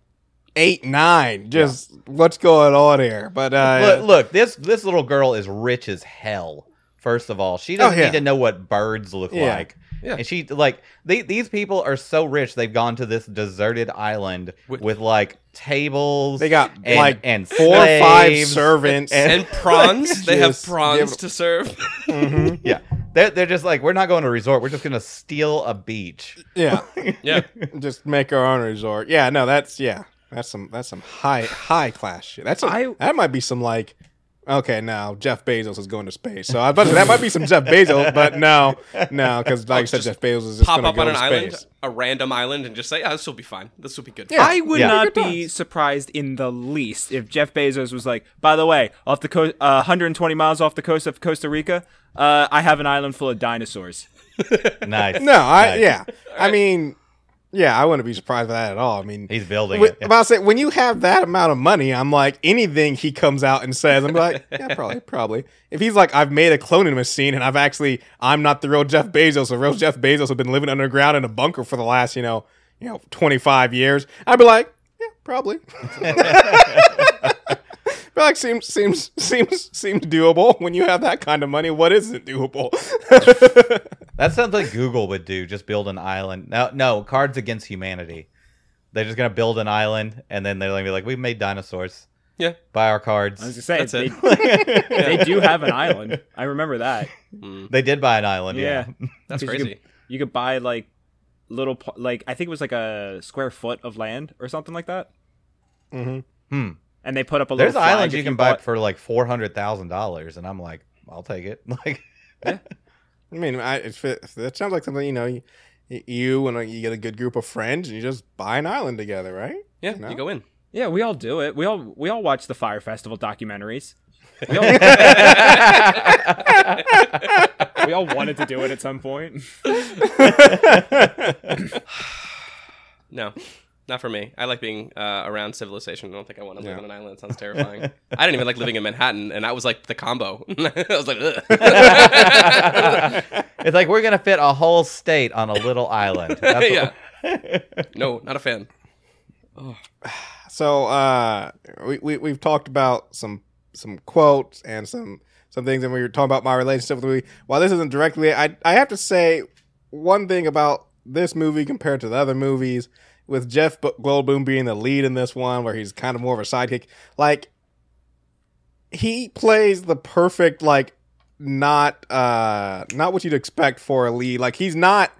eight, nine. Just what's going on here? But uh, look, look, this this little girl is rich as hell. First of all, she doesn't Oh, yeah. need to know what birds look Yeah. like. Yeah. And she like they, these people are so rich they've gone to this deserted island With- with, like tables. they got and, like and four or five servants. and prawns. They have prawns give- to serve. Mhm. Yeah, they're, they're just like we're not going to a resort. We're just going to steal a beach. Yeah, yeah. just make our own resort. Yeah, no, that's yeah, that's some that's some high high class shit. That's a, I- that might be some like. Okay, now Jeff Bezos is going to space, so I was about to say, that might be some Jeff Bezos, but no, no, because like I said, Jeff Bezos is just Pop going up to on an to island, a random island, and just say, "Yeah, this will be fine. This will be good." Yeah. I would Yeah. not be times. surprised in the least if Jeff Bezos was like, by the way, off the coast, uh, 120 miles off the coast of Costa Rica, uh, I have an island full of dinosaurs. Nice. No, I Nice. yeah, I mean, yeah, I wouldn't be surprised by that at all. I mean, He's building Wi- it. About to say, when you have that amount of money, I'm like anything he comes out and says, I'm like, yeah, probably, probably. If he's like, I've made a cloning machine and I've actually, I'm not the real Jeff Bezos. The real Jeff Bezos has been living underground in a bunker for the last, you know, you know, 25 years. I'd be like, yeah, probably. But like seems seems seems seems doable when you have that kind of money. What isn't doable? That sounds like Google would do. Just build an island. No, no, Cards Against Humanity. They're just gonna build an island, and then they're gonna be like, "We've made dinosaurs. Yeah. Buy our I was cards." gonna say That's they, it. they do have an island. I remember that. They did buy an island. Yeah. Yeah, That's 'Cause you crazy. could- You could buy like little, like I think it was like a square foot of land or something like that. hmm Hmm. And they put up a There's little There's islands you can buy bought- for like four hundred thousand dollars, and I'm like, I'll take it. Like, I mean, I, if it, that sounds like something you know. You, you and you get a good group of friends and you just buy an island together, right? Yeah, No? you go in. Yeah, we all do it. We all we all watch the Fire Festival documentaries. We all, we all wanted to do it at some point. No, not for me. I like being uh, around civilization. I don't think I want to live Yeah. on an island. It sounds terrifying. I didn't even like living in Manhattan, and that was like the combo. I was like, Ugh. it's like we're gonna fit a whole state on a little island. That's yeah. No, not a fan. So uh, we, we we've talked about some some quotes and some some things, and we were talking about my relationship with the movie. While this isn't directly, I I have to say one thing about this movie compared to the other movies, with Jeff Goldblum being the lead in this one, where he's kind of more of a sidekick. Like he plays the perfect like not uh not what you'd expect for a lead. Like he's not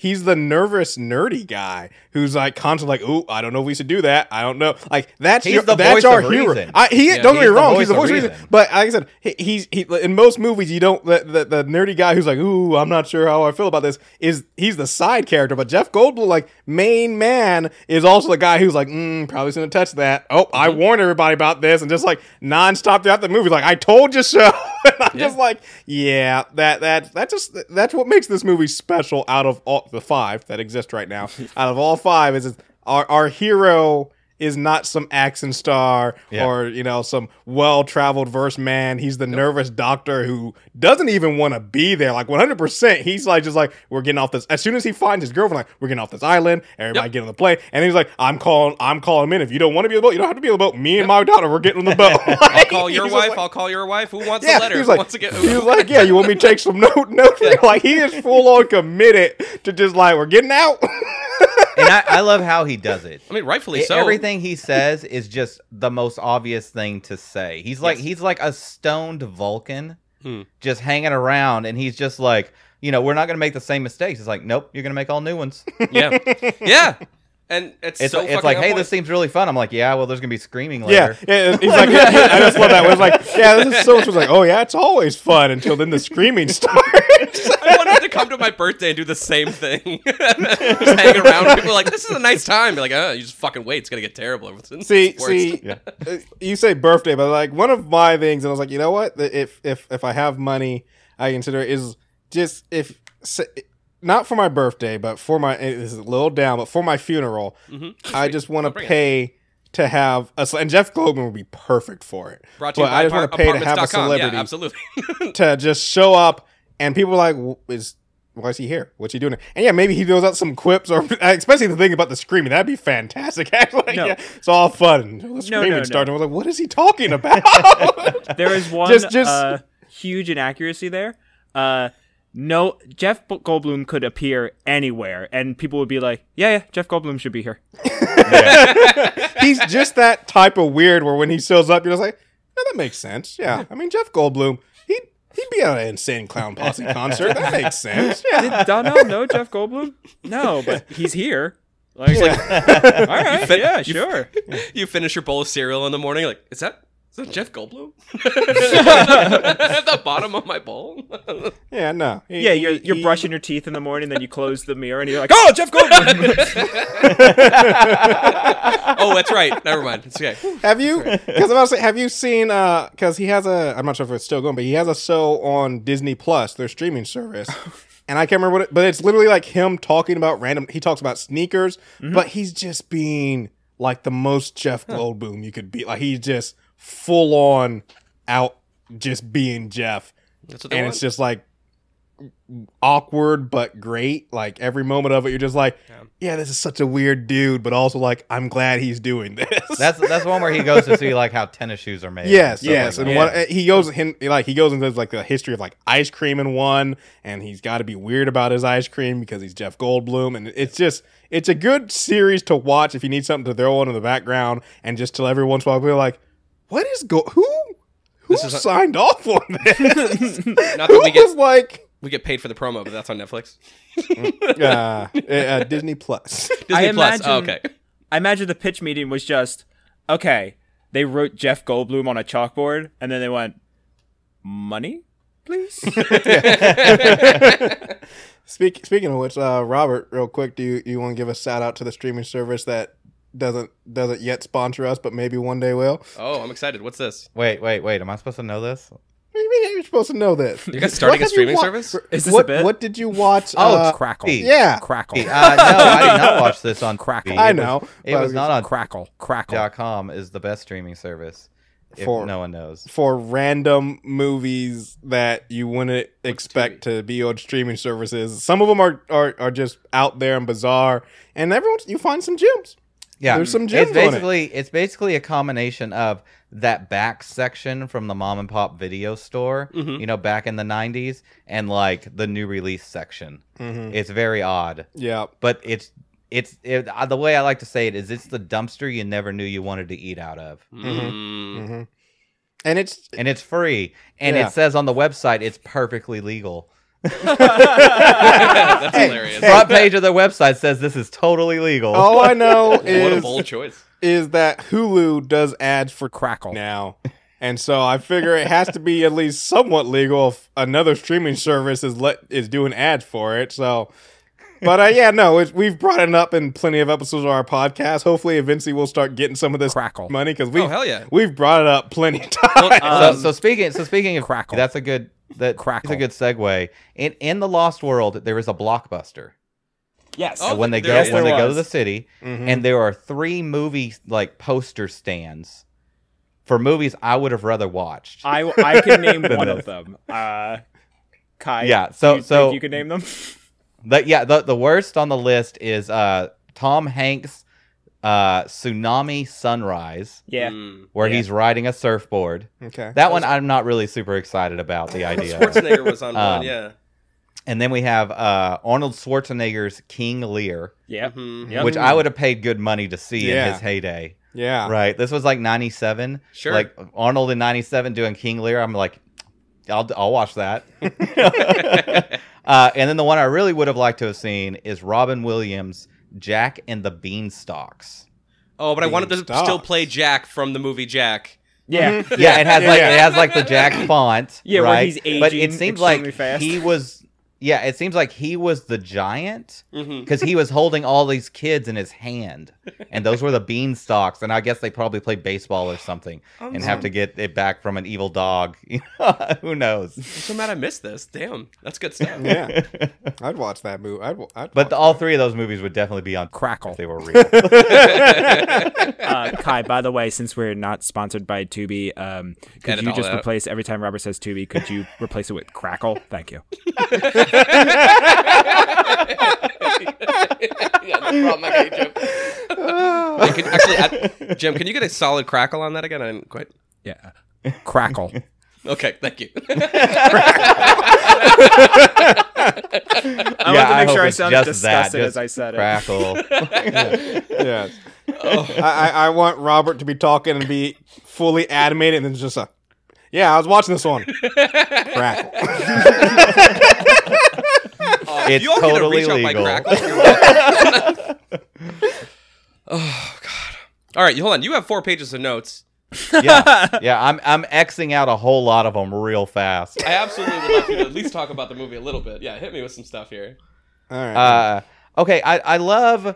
he's the nervous nerdy guy who's like constantly like, "Ooh, I don't know if we should do that. I don't know." Like that's He's your, the that's voice our of hero. reason. I, he Yeah, don't get me wrong, he's the voice of reason. reason. But like I said, he, he's he in most movies you don't the, the the nerdy guy who's like, "Ooh, I'm not sure how I feel about this." Is he's the side character, but Jeff Goldblum like main man is also the guy who's like, mm, "Probably shouldn't touch that." Oh, I warned everybody about this, and just like nonstop throughout the movie, like I told you so. and I'm just like, yeah, that that that just that's what makes this movie special out of all the five that exist right now. out of all five, is our our hero is not some action star Yeah. or you know some well traveled verse man. He's the nervous doctor who doesn't even want to be there. Like 100, percent he's like just like we're getting off this. As soon as he finds his girlfriend, like we're getting off this island. Everybody Yep. get on the plane, and he's like, I'm calling, I'm calling him in. If you don't want to be on the boat, you don't have to be on the boat. Me and my daughter, we're getting on the boat. I'll call your wife. I'll call your wife. Who wants yeah, a letter? he was Who like, wants to get? he was like, yeah, you want me to take some note, note? Like he is full on committed to just like we're getting out. And I, I love how he does it. I mean, rightfully E- so. Everything he says is just the most obvious thing to say. He's like Yes. he's like a stoned Vulcan, Hmm. just hanging around, and he's just like, you know, we're not gonna make the same mistakes. It's like, nope, you're gonna make all new ones. Yeah, yeah. And it's, It's so it's fucking like, hey, point. this seems really fun. I'm like, yeah, well, there's gonna be screaming later. yeah, he's like, I just love that. It was like, yeah, this is so much. Was like, oh yeah, it's always fun until then the screaming starts. I wanted to come to my birthday and do the same thing. just hang around. People are like, this is a nice time. You're like, oh, you just fucking wait. It's gonna get terrible. See, worse. see, uh, you say birthday, but like one of my things, and I was like, you know what? If if if I have money, I consider is just if s- not for my birthday, but for my this is a little down, but for my funeral, I just want to bring it. pay to have a and Jeff Goldblum would be perfect for it. Brought to you but by I just want to pay to have a celebrity Yeah, absolutely. to just show up, and people are like, "Is why is he here? What's he doing?" And yeah, maybe he throws out some quips, or especially the thing about the screaming. That'd be fantastic. Actually, No. yeah, it's all fun. The screaming no, started. no. I was like, "What is he talking about?" There is one Just- just- uh, huge inaccuracy there. Uh, no, Jeff Goldblum could appear anywhere, and people would be like, "Yeah, yeah, Jeff Goldblum should be here." He's just that type of weird where when he shows up, you're just like, "Yeah, that makes sense." Yeah, I mean, Jeff Goldblum, he he'd be at an insane clown posse concert. That makes sense. Yeah. Did Donnell know Jeff Goldblum? No, but he's here. Like, all right, fin- yeah, you- sure. you finish your bowl of cereal in the morning. Like, is that is that Jeff Goldblum at the bottom of my bowl? Yeah, no. He- Yeah, you're he- you're he- brushing your teeth in the morning, then you close the mirror, and you're like, "Oh, Jeff Goldblum." oh, that's right. Never mind. It's okay. Have you? Because I'm about to say, have you seen? uh Because he has a. I'm not sure if it's still going, but he has a show on Disney Plus, their streaming service. And I can't remember what it, but it's literally like him talking about random. He talks about sneakers, but he's just being like the most Jeff Goldblum you could be. Like he's just full on out, just being Jeff, That's what and want. it's just like awkward but great. Like every moment of it, you're just like, yeah, this is such a weird dude, but also like, I'm glad he's doing this. That's that's one where he goes to see like how tennis shoes are made. Yes, and yes, like and that. what he goes hin- like he goes into like the history of like ice cream in one, and he's got to be weird about his ice cream because he's Jeff Goldblum, and it's just it's a good series to watch if you need something to throw on in the background, and just till every once in a while be like, what is go who who This is a- signed off on this? Not who that we get was like we get paid for the promo, but that's on Netflix. uh, uh, Disney Plus? Disney I Plus. imagine- Oh, okay. I imagine the pitch meeting was just, okay, they wrote Jeff Goldblum on a chalkboard, and then they went, money, please. Speak, speaking of which, uh, Robert, real quick, do you, you want to give a shout out to the streaming service that doesn't doesn't yet sponsor us, but maybe one day will? Oh, I'm excited. What's this? Wait, wait, wait. Am I supposed to know this? Maybe you mean you're supposed to know this. You guys starting What a streaming wa- service? Is this what, a bit? What did you watch? Oh, uh, Crackle. yeah, Crackle. Uh, no, I did not watch this on Crackle. TV. I It was- know, It but was not on Crackle. Crackle. dot com is the best streaming service. If For- no one knows. for random movies that you wouldn't expect to be on streaming services. Some of them are, are are just out there and bizarre, and everyone's you find some gems. Yeah, There's some gems It's on it. basically it's basically a combination of that back section from the mom and pop video store, Mm-hmm. you know, back in the '90s, and like the new release section. Mm-hmm. It's very odd, Yeah, but it's it's it, uh, the way I like to say it is it's the dumpster you never knew you wanted to eat out of, Mm. hmm and it's and it's free, and Yeah. it says on the website it's perfectly legal. That's hilarious. Front page of the website says this is totally legal. all I know What a is bold choice. is that Hulu does ads for Crackle. now. And so I figure it has to be at least somewhat legal if another streaming service is let is doing ads for it. So, but uh, yeah, no, it's, we've brought it up in plenty of episodes of our podcast. Hopefully, eventually we'll start getting some of this Crackle. money because we Oh, hell yeah. we've brought it up plenty of times. Well, so, so speaking so speaking of Crackle. that's a good that Crackle. is a good segue. In in the Lost World, there is a blockbuster. Yes. Oh, when they go is. when they There go to the city, Mhm. and there are three movie like poster stands for movies I would have rather watched. I, I can name one of them. Uh, Kai. Yeah, so- you so- you can name them. The, yeah, the the worst on the list is uh, Tom Hanks' uh, Tsunami Sunrise, yeah. Mm. where Yeah. he's riding a surfboard. okay, That one I'm not really super excited about the idea. Schwarzenegger was on Um, one, yeah. And then we have uh, Arnold Schwarzenegger's King Lear, Yeah. Mhm. Yep. which I would have paid good money to see Yeah. in his heyday. yeah, Right. This was like 97. Sure. Like Arnold in 97 doing King Lear. I'm like, I'll, I'll watch that. uh, and then the one I really would have liked to have seen is Robin Williams' Jack and the Beanstalks. Oh, but I wanted to Beanstalks. still play Jack from the movie Jack. Yeah. Mm-hmm. Yeah, it has like yeah. it has like the Jack font. Yeah, where right? he's But it seems like fast. he was yeah, it seems like he was the giant mm-hmm. because he was holding all these kids in his hand, and those were the beanstalks. And I guess they probably played baseball or something, and have to get it back from an evil dog. Who knows? I'm so mad I missed this. Damn, that's good stuff. Yeah, I'd watch that movie. I'd, I'd But the, all three of those movies would definitely be on Crackle. if they were real. Uh, Kai, by the way, since we're not sponsored by Tubi, um, could Edit you just replace every time Robert says Tubi? Could you replace it with Crackle? Thank you. yeah, no problem. I got you, Jim. Hey, can- actually, I- Jim, can you get a solid crackle on that again? I didn't quite. Yeah, Crackle. Okay, thank you. I Yeah, wanted to make hope sure I it's sounded just that, disgusted just as I said it. Crackle. yes. I, I, I want Robert to be talking and be fully animated, and then just a, yeah, I was watching this one. Crackle. It's uh, you all need to totally reach out by legal. crackle. You're welcome. Oh God! All right, hold on. You have four pages of notes. yeah, yeah. I'm I'm xing out a whole lot of them real fast. I absolutely would like you to at least talk about the movie a little bit. Yeah, hit me with some stuff here. All right. Uh, okay, I I love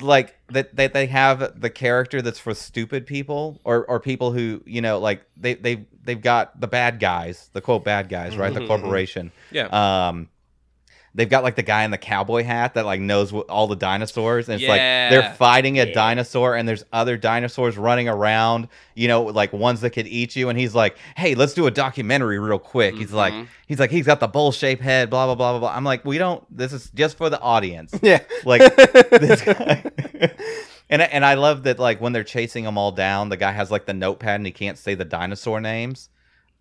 like that that they have the character that's for stupid people or or people who you know like they they they've got the bad guys, the quote bad guys, right? The Mhm. corporation. Yeah. Um. They've got like the guy in the cowboy hat that like knows what, all the dinosaurs, and it's like they're fighting a Yeah. dinosaur, and there's other dinosaurs running around, you know, like ones that could eat you, and he's like, "Hey, let's do a documentary real quick." He's like, Mhm. he's like, he's got the bowl shaped head, blah blah blah blah blah. I'm like, we don't. This is just for the audience. yeah. Like this guy. And I- and I love that like when they're chasing them all down, the guy has like the notepad and he can't say the dinosaur names.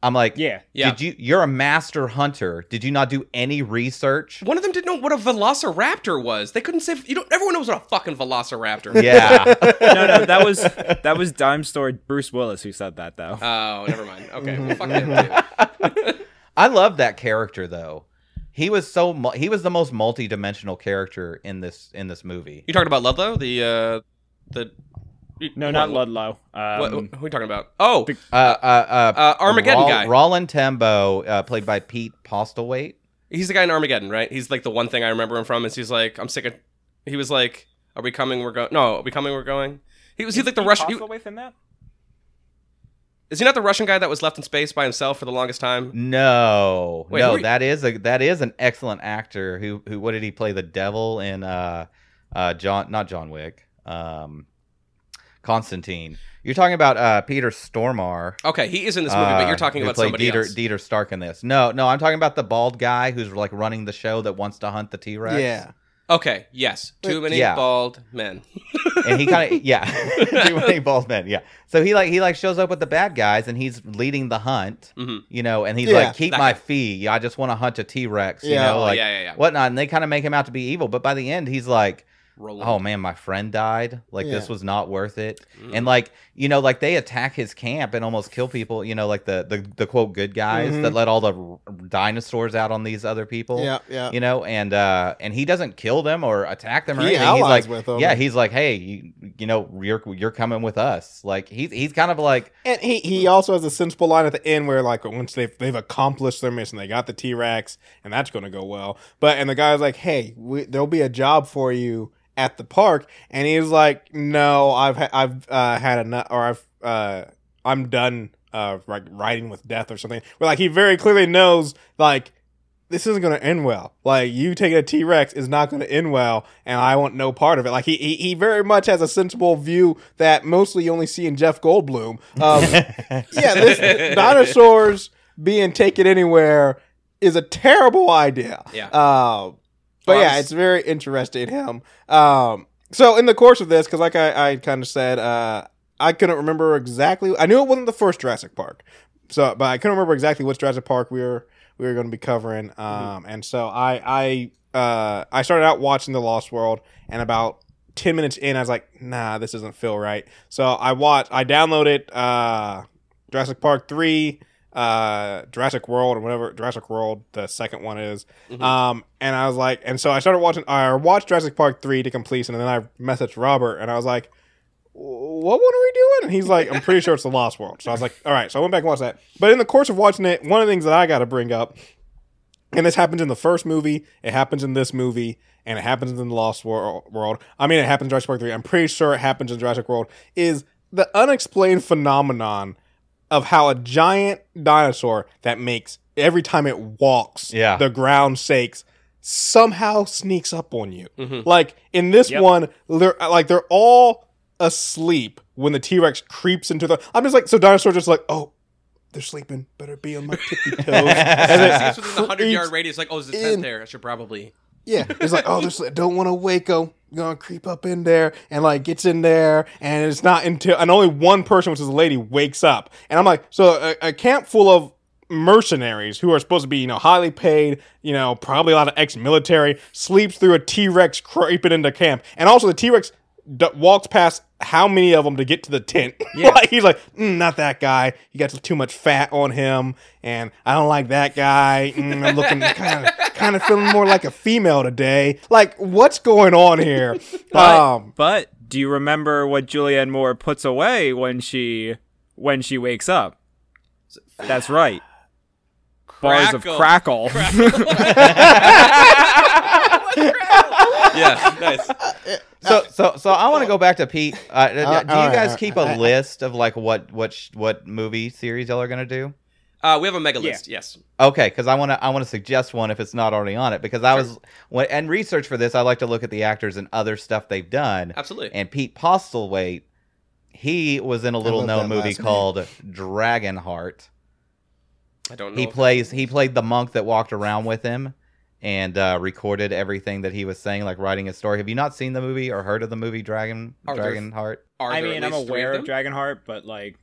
I'm like, Yeah. Yeah. Did you? You're a master hunter. Did you not do any research? One of them didn't know what a velociraptor was. They couldn't say. You know, everyone knows what a fucking velociraptor. Yeah. No, no, that was that was Dime Store Bruce Willis who said that though. Oh, never mind. Okay, well, fuck him too. I love that character though. He was so mu- he was the most multi-dimensional character in this in this movie. You talking about Ludlow? The uh, the no, not what, Ludlow. What, Um, who are we talking about? Oh, the- Uh, uh, uh, Uh, Armageddon Roll- guy. Roland Tembo, uh, played by Pete Postlethwaite. he's the guy in Armageddon, right? He's like the one thing I remember him from is he's like, I'm sick of. He was like, "Are we coming? We're going." No, are we coming? We're going. He was he like the Russian. he- within that? is he not the Russian guy that was left in space by himself for the longest time? No, Wait, no, that is a that is an excellent actor. Who who what did he play? The devil in uh, uh, John not John Wick, um, Constantine. You're talking about uh, Peter Stormare. Okay, he is in this movie, but uh, you're talking about somebody Dieter, else. Dieter Stark in this. No, no, I'm talking about the bald guy who's like running the show that wants to hunt the T Rex. Yeah. Okay, yes, too many Yeah. bald men. and he kind of yeah, too many bald men. Yeah, so he like he like shows up with the bad guys and he's leading the hunt. Mhm. You know, and he's Yeah. like, keep That my guy. fee. I just want to hunt a T Rex. You know, Oh, like yeah, yeah, yeah. whatnot. And they kind of make him out to be evil, but by the end, he's like, Roland. oh man, my friend died. Like this was not worth it. Mm. And like you know, like they attack his camp and almost kill people. You know, like the the, the quote good guys Mhm. that let all the r- dinosaurs out on these other people Yeah. Yeah. you know and uh and he doesn't kill them or attack them or He anything he's allies like with them. yeah he's like hey you, you know you're you're coming with us like he's he's kind of like And he, he also has a sensible line at the end where like once they've they've accomplished their mission, they got the T Rex, and that's going to go well. But and the guy's like, "Hey, we, there'll be a job for you at the park," and he's like, "No, I've ha- I've uh, had enough, or I've uh, I'm done uh, like riding with death or something." Where like he very clearly knows like. This isn't going to end well. Like you taking a T Rex is not going to end well, and I want no part of it. Like he, he he very much has a sensible view that mostly you only see in Jeff Goldblum. Um, yeah, this dinosaurs being taken anywhere is a terrible idea. Yeah. Uh, but yeah, it's very interesting him. Um, so in the course of this, because like I, I kind of said, uh, I couldn't remember exactly. I knew it wasn't the first Jurassic Park, so but I couldn't remember exactly which Jurassic Park we were we were going to be covering. Um, and so I I uh, I started out watching The Lost World, and about. 10 minutes in, I was like, nah, this doesn't feel right. So I watched, I downloaded uh, Jurassic Park 3, uh, Jurassic World, or whatever, Jurassic World, the second one is. Mhm. Um, and I was like, and so I started watching, I watched Jurassic Park 3 to completion, and then I messaged Robert, and I was like, what one are we doing? And he's like, I'm pretty sure it's The Lost World. So I was like, all right. So I went back and watched that. But in the course of watching it, one of the things that I got to bring up And this happens in the first movie, it happens in this movie, and it happens in the Lost Wor- World. I mean, it happens in Jurassic Park 3. I'm pretty sure it happens in Jurassic World. Is the unexplained phenomenon of how a giant dinosaur that makes every time it walks, Yeah. the ground shakes, somehow sneaks up on you. Mhm. Like in this Yep. one, they're like they're all asleep when the T Rex creeps into the. I'm just like so dinosaurs just like oh. They're sleeping. Better be on my tippy toes. And It's within the hundred yard radius. Like, oh, is a in. tent there. I should probably. Yeah, it's like, oh, this don't want to them. Gonna creep up in there and like gets in there, and it's not until and only one person, which is a lady, wakes up. And I'm like, so a, a camp full of mercenaries who are supposed to be, you know, highly paid, you know, probably a lot of ex-military, sleeps through a T-Rex creeping into camp, and also the T-Rex d- walks past how many of them to get to the tent. Yeah. like he's like, mm, not that guy. He got too much fat on him, and I don't like that guy. Mm, I'm looking kind of kind of feeling more like a female today. Like, what's going on here? But, um, but do you remember what Julianne Moore puts away when she when she wakes up? That's right. Bars of Crackle. crackle. Yeah, nice. So, so, so I want to go back to Pete. Uh, do you all right, guys all keep right. a list of like what what sh- what movie series y'all are gonna do? Uh, we have a mega Yeah. list. Yes. Okay, because I want to I want to suggest one if it's not already on it because I was when and research for this I like to look at the actors and other stuff they've done. Absolutely. And Pete Postlethwaite, he was in a little known movie last name. called Dragonheart. I don't know. He plays he played the monk that walked around with him and uh, recorded everything that he was saying, like writing a story. Have you not seen the movie or heard of the movie Dragon Are there- Dragonheart? Are I mean, I'm aware of of them? Dragonheart, but like,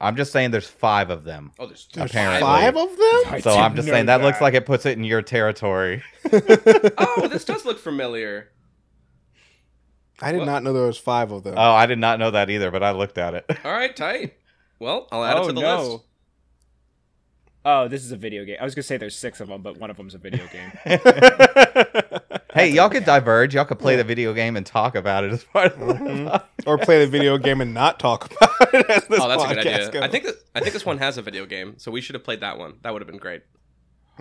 I'm just saying there's five of them. Oh, there's, there's apparently. five of them. So I'm just saying that, looks like it puts it in your territory. Oh, this does look familiar. I did What? not know there was five of them. Oh, I did not know that either, but I looked at it. All right, tight. Well, I'll add oh it to the no. list. Oh, this is a video game. I was gonna say there's six of them, but one of them's a video game. hey, y'all could diverge. Y'all could play the video game and talk about it as part of the Mhm. or play the video game and not talk about it as this Oh, that's a good podcast idea. goes. I think that, I think this one has a video game, so we should have played that one. That would have been great.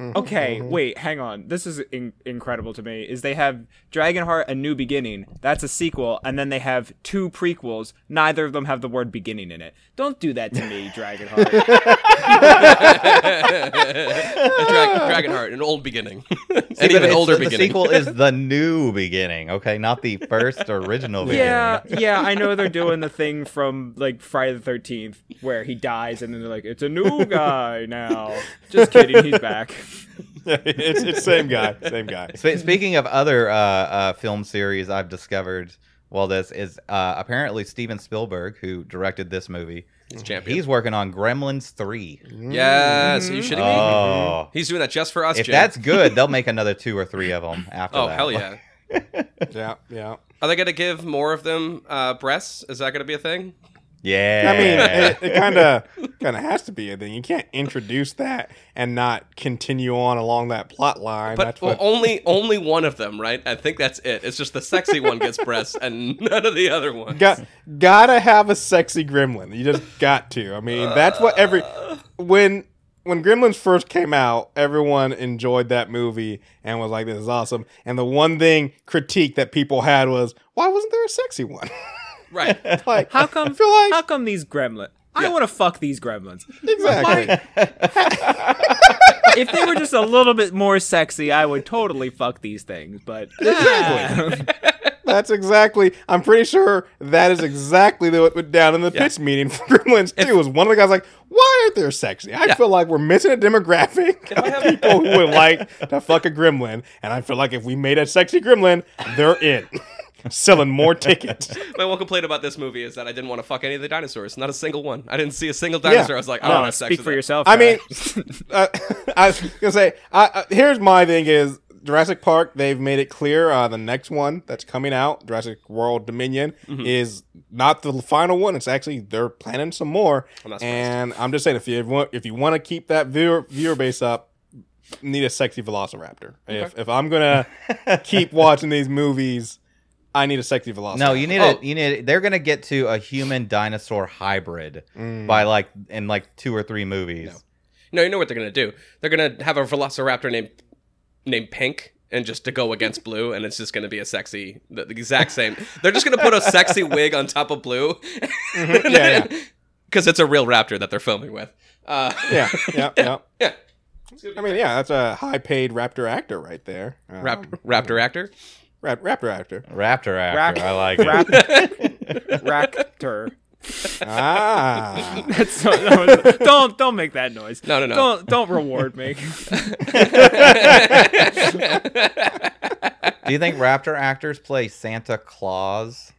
Mhm, Okay, mhm. wait, hang on. This is in- incredible to me. Is they have Dragonheart: A New Beginning. That's a sequel, and then they have two prequels. Neither of them have the word beginning in it. Don't do that to me, Dragonheart. Drag- Dragonheart, an old beginning, See, an even older the beginning. sequel is the new beginning, okay, not the first original beginning. yeah, yeah, I know they're doing the thing from like Friday the Thirteenth where he dies, and then they're like, "It's a new guy now." Just kidding, he's back. It's it's same guy, same guy. Spe- Speaking of other uh, uh, film series, I've discovered. Well, this is uh, apparently Steven Spielberg, who directed this movie. He's champion. He's working on Gremlins three. yes, are you shitting me? Oh, He's doing that just for us, if Jay. that's good, they'll make another two or three of them after oh that. hell yeah. Yeah, yeah. Are they gonna give more of them uh, breasts? Is that gonna be a thing? Yeah. I mean, it kind of kind of has to be a thing. You can't introduce that and not continue on along that plot line. But That's well, what, only only one of them, right? I think that's it. It's just the sexy one gets breasts, and none of the other ones. got gotta have a sexy gremlin. You just got to. I mean, that's what every when when Gremlins first came out, everyone enjoyed that movie and was like, "This is awesome." And the one thing critique that people had was, "Why wasn't there a sexy one?" Right. like, How come? Like how come these gremlins? I want to fuck these gremlins. exactly. if they were just a little bit more sexy, I would totally fuck these things. But Exactly. That's exactly. I'm pretty sure that is exactly what went down in the pitch meeting for Gremlins Two. Was one of the guys like, "Why aren't they sexy?" I Yeah. feel like we're missing a demographic I of have- people who would like to fuck a gremlin, and I feel like if we made a sexy gremlin, they're in, selling more tickets. My one complaint about this movie is that I didn't want to fuck any of the dinosaurs. Not a single one. I didn't see a single dinosaur. I was like, I don't Oh, want to sex speak with for that. yourself. I mean, uh, I was gonna say, I, uh, here's my thing: is Jurassic Park. They've made it clear uh, the next one that's coming out, Jurassic World Dominion, Mm-hmm. is not the final one. It's actually they're planning some more. I'm not and I'm just saying, if you want, if you want to keep that viewer viewer base up, need a sexy Velociraptor. If if I'm gonna keep watching these movies, I need a sexy Velociraptor. No, you need Oh. a you need. They're gonna get to a human dinosaur hybrid Mm. by like in like two or three movies. No, you know what they're gonna do? They're gonna have a Velociraptor named named Pink and just to go against Blue, and it's just going to be a sexy, the, the exact same. They're just going to put a sexy wig on top of Blue, Yeah, yeah, because it's a real raptor that they're filming with. Uh, yeah, yeah, yeah. yeah. I mean, yeah, that's a high-paid Raptor actor right there. Um, Rap- raptor actor. Rap- Raptor actor. Raptor actor. Rap- I like it. Raptor. Ah, That's so, no, don't don't make that noise. No, no, no. Don't don't reward me. Do you think Raptor actors play Santa Claus?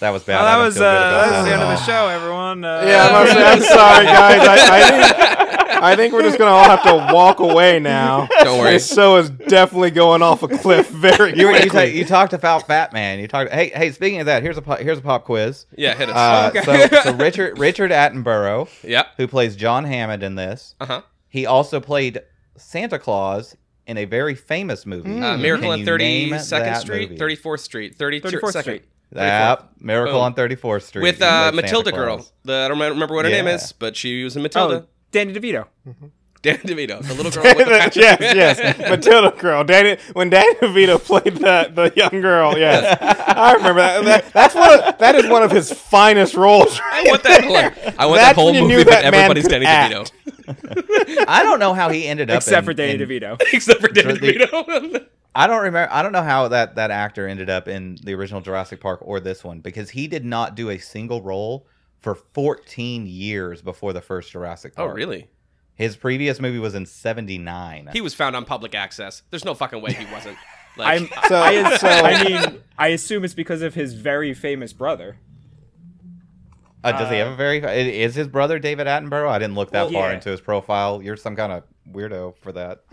That was bad. Well, I that was feel uh, good about that's the end of the show, everyone. Uh, yeah. I'm, I'm sorry, guys. I, I think I think we're just gonna all have to walk away now. Don't worry. This show is definitely going off a cliff very You, you, ta- you talked about Fat Man. You talked. Hey, hey. Speaking of that, here's a po- here's a pop quiz. Yeah, hit us. Uh, Okay. so, so Richard Richard Attenborough, yeah. who plays John Hammond in this, Uh huh. he also played Santa Claus in a very famous movie. Uh, Miracle Can on 32nd Street, movie? 34th Street, 33rd 34th Street. Yep, Miracle Boom. on 34th Street with uh, Matilda girl. The, I don't remember what her name is, but she was in Matilda. Oh, Danny DeVito. Mm-hmm. Danny DeVito, the little girl with the patch. yes, yes, Matilda girl. Danny, when Danny DeVito played the the young girl, yes, I remember that. that. That's one. Of, that is one of his finest roles. I want that. Hold. I want That's that whole movie, knew but that everybody's Danny act. DeVito, I don't know how he ended up. Except in- for Danny in- DeVito. except for Danny the- DeVito. I don't remember. I don't know how that that actor ended up in the original Jurassic Park or this one because he did not do a single role for 14 years before the first Jurassic Park. oh, really? His previous movie was in 79. He was found on public access. There's no fucking way he wasn't. Like, I'm, So- I, so- I mean, I assume it's because of his very famous brother. Uh, does he have a very? Is his brother David Attenborough? I didn't look that Well, far yeah. into his profile. You're some kind of weirdo for that.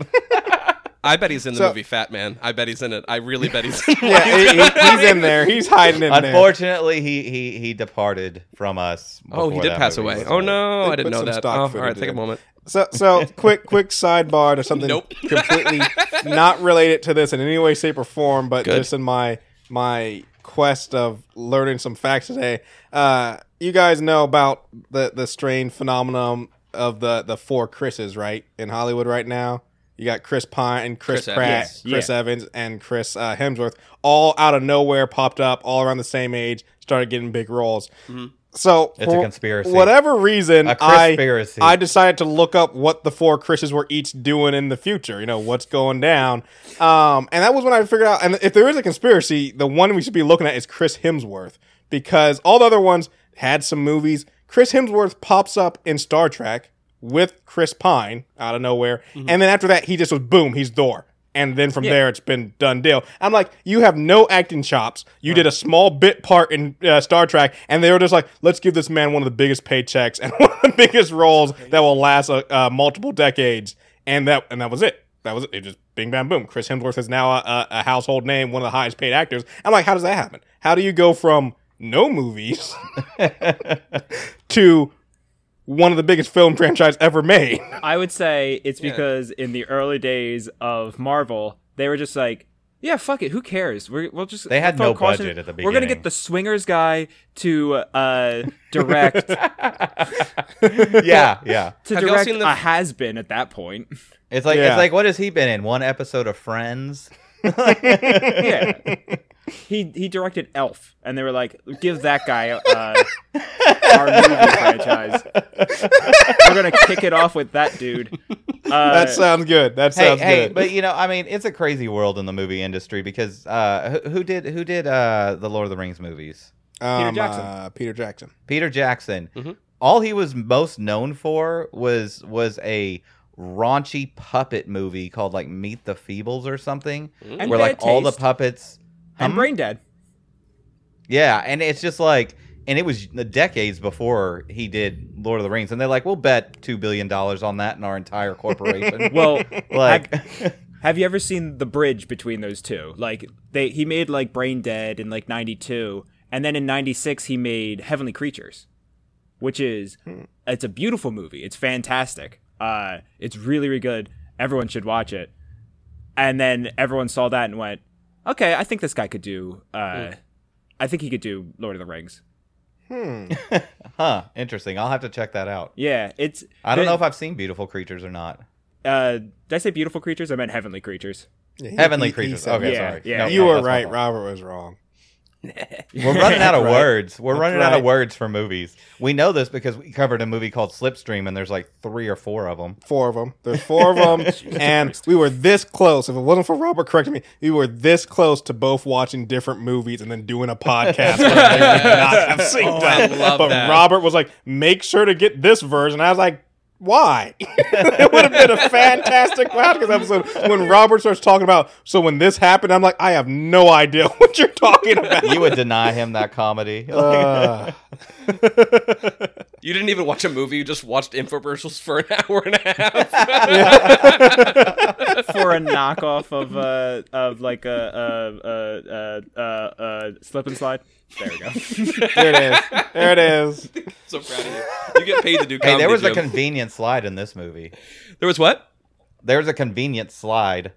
I bet he's in the So- movie Fat Man. I bet he's in it. I really bet he's in. Yeah, he- he- he's in there. He's hiding in there. Unfortunately, he he he departed from us. Oh, he did pass away. Oh no, They I didn't know that. stock Oh, all footage right, take a moment. So, so quick, quick sidebar to something Nope. completely not related to this in any way, shape, or form, but Good. just in my my quest of learning some facts today. Uh, you guys know about the the strange phenomenon of the the four Chris's, right? In Hollywood right now, you got Chris Pine, Chris, Chris Pratt, Evans. Chris Yeah. Evans, and Chris uh, Hemsworth, all out of nowhere popped up, all around the same age, started getting big roles. So It's a for conspiracy. Whatever reason, A I Chrispiracy. I decided to look up what the four Chris's were each doing in the future. You know what's going down, um, and that was when I figured out. And if there is a conspiracy, the one we should be looking at is Chris Hemsworth because all the other ones had some movies. Chris Hemsworth pops up in Star Trek with Chris Pine out of nowhere, and then after that, he just was boom, he's Thor. And then from there, it's been done deal. I'm like, you have no acting chops. You did a small bit part in uh, Star Trek, and they were just like, let's give this man one of the biggest paychecks and one of the biggest roles that will last uh, uh, multiple decades. And that and that was it. That was it. It just bing bam boom. Chris Hemsworth is now a, a household name, one of the highest paid actors. I'm like, how does that happen? How do you go from no movies to one of the biggest film franchise ever made? I would say it's because in the early days of Marvel, they were just like, yeah, fuck it, who cares? We're, we'll just They had throw no caution- budget at the beginning. We're gonna get the Swingers guy to uh, direct yeah, yeah. to Have direct the- a has been at that point. It's like Yeah. it's like what has he been in? One episode of Friends. yeah. He he directed Elf, and they were like, "Give that guy uh, our movie franchise. We're gonna kick it off with that dude." Uh, that sounds good. That Hey, sounds hey, good. but you know, I mean, it's a crazy world in the movie industry because uh, who, who did who did uh, the Lord of the Rings movies? um, Jackson. Uh, Peter Jackson. Peter Jackson. Mhm. All he was most known for was was a raunchy puppet movie called like Meet the Feebles or something, and where like Bad all the puppets. And Hum? Brain Dead. Yeah, and it's just like, and it was the decades before he did Lord of the Rings, and they're like, we'll bet two billion dollars on that in our entire corporation. Well, like, Have you ever seen the bridge between those two? Like they he made like Brain Dead in like 92 and then in 96 he made Heavenly Creatures, which is it's a beautiful movie. It's fantastic. Uh it's really really good. Everyone should watch it. And then everyone saw that and went, "Okay, I think this guy could do uh I think he could do Lord of the Rings." Hmm. huh? Interesting. I'll have to check that out. Yeah, it's I don't the- know if I've seen Beautiful Creatures or not. uh, did I say beautiful creatures? I meant heavenly creatures. Yeah, he- Heavenly he- he creatures. said Okay, Yeah, sorry. yeah, No, You no, were right. fault. Robert was wrong. We're running out of Right. words. We're running out of words for movies. We know this because we covered a movie called Slipstream, and there's like three or four of them. Four of them. There's four of them, and we were this close. If it wasn't for Robert correcting me, we were this close to both watching different movies and then doing a podcast. where they would not have synced Oh, I up. love but that. Robert was like, "Make sure to get this version." I was like. Why? it would have been a fantastic podcast episode when Robert starts talking about. So when this happened, I'm like, I have no idea what you're talking about. You would deny him that comedy. Uh, You didn't even watch a movie. You just watched infomercials for an hour and a half. for a knockoff of uh of like a uh uh uh uh, uh slip and slide. There we go. there it is. There it is. so proud of you. You get paid to do comedy. hey, there was a Jim. convenient slide in this movie. there was what? There was a convenient slide.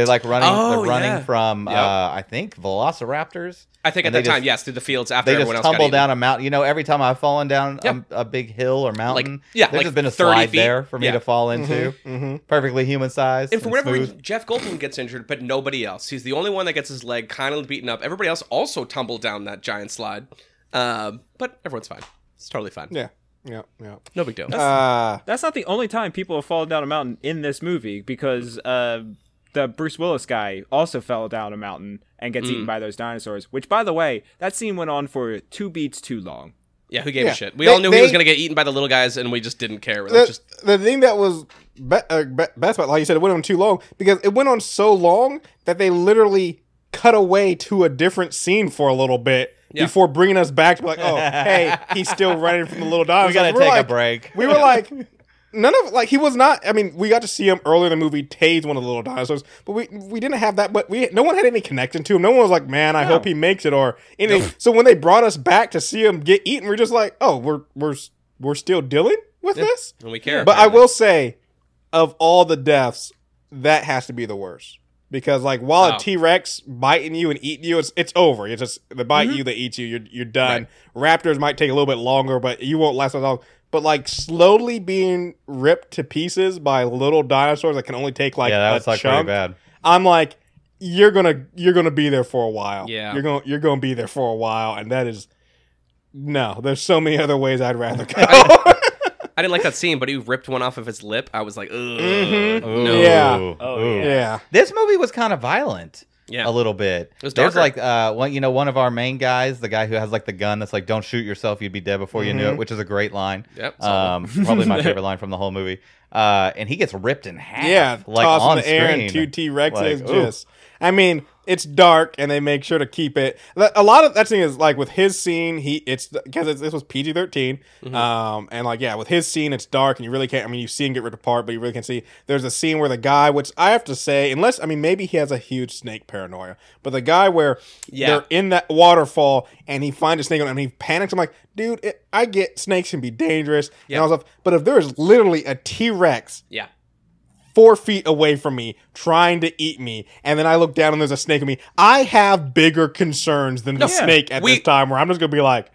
They like running. Oh, they're running yeah. from Yep. uh, I think Velociraptors. I think at they that time, yes, through the fields after They everyone just else got tumble eaten. down a mountain. You know, every time I've fallen down Yep. a, a big hill or mountain, yeah, there's like just been a slide feet. there for me Yeah. to fall into. Mm-hmm. Perfectly human sized. And for whatever smooth. reason, Jeff Goldblum gets injured, but nobody else. He's the only one that gets his leg kind of beaten up. Everybody else also tumbled down that giant slide. Um, but everyone's fine. It's totally fine. Yeah. Yeah. Yeah. No big deal. Uh, That's not the only time people have fallen down a mountain in this movie because uh the Bruce Willis guy also fell down a mountain and gets eaten by those dinosaurs. Which, by the way, that scene went on for two beats too long. yeah, who gave Yeah. a shit? We They- all knew he was going to get eaten by the little guys, and we just didn't care. The, just the thing that was be, uh, be, best about, like you said, it went on too long because it went on so long that they literally cut away to a different scene for a little bit Yeah. before bringing us back to be like, oh, hey, he's still running from the little dinosaurs. we gotta We're take like- a break. We were like, none of like he was not. I mean, we got to see him earlier in the movie tase one of the little dinosaurs, but we we didn't have that. But we no one had any connection to him. No one was like, man, I hope he makes it or anything. So when they brought us back to see him get eaten, we're just like, oh, we're we're we're still dealing with this. and we care. But I will say, of all the deaths, that has to be the worst. Because like while Oh. a T Rex biting you and eating you, it's it's over. It's just they bite mm-hmm. you, they eat you, you're you're done. Raptors might take a little bit longer, but you won't last as long. But like slowly being ripped to pieces by little dinosaurs that can only take like yeah, that a was like chunk. pretty bad. I'm like, you're gonna you're gonna be there for a while. Yeah. you're gonna you're gonna be there for a while, and that is no. There's so many other ways I'd rather go. I didn't like that scene, but he ripped one off of his lip. I was like, ugh. Mhm. No. Yeah. Oh, ooh. yeah. This movie was kind of violent. Yeah. A little bit. It was There's darker. like uh one you know, one of our main guys, the guy who has like the gun that's like, Don't shoot yourself, you'd be dead before you knew Mm-hmm. it, which is a great line. Yep. Um probably my favorite line from the whole movie. Uh and he gets ripped in half. Yeah, like toss on in the air screen. and two T Rexes. Like, ooh. just, I mean, it's dark and they make sure to keep it. A lot of that thing is like with his scene, he it's because this was PG 13 Mm-hmm. um, and like yeah, with his scene, it's dark and you really can't. I mean, you see him get ripped apart, but you really can't see. There's a scene where the guy, which I have to say, unless I mean maybe he has a huge snake paranoia, but the guy where Yeah. they're in that waterfall and he finds a snake and he panics. I'm like, dude, it, I get snakes can be dangerous Yeah. and all stuff, but if there is literally a T Rex Yeah. Four feet away from me trying to eat me and then i look down and there's a snake on me i have bigger concerns than the Yeah. snake at We- this time where i'm just gonna be like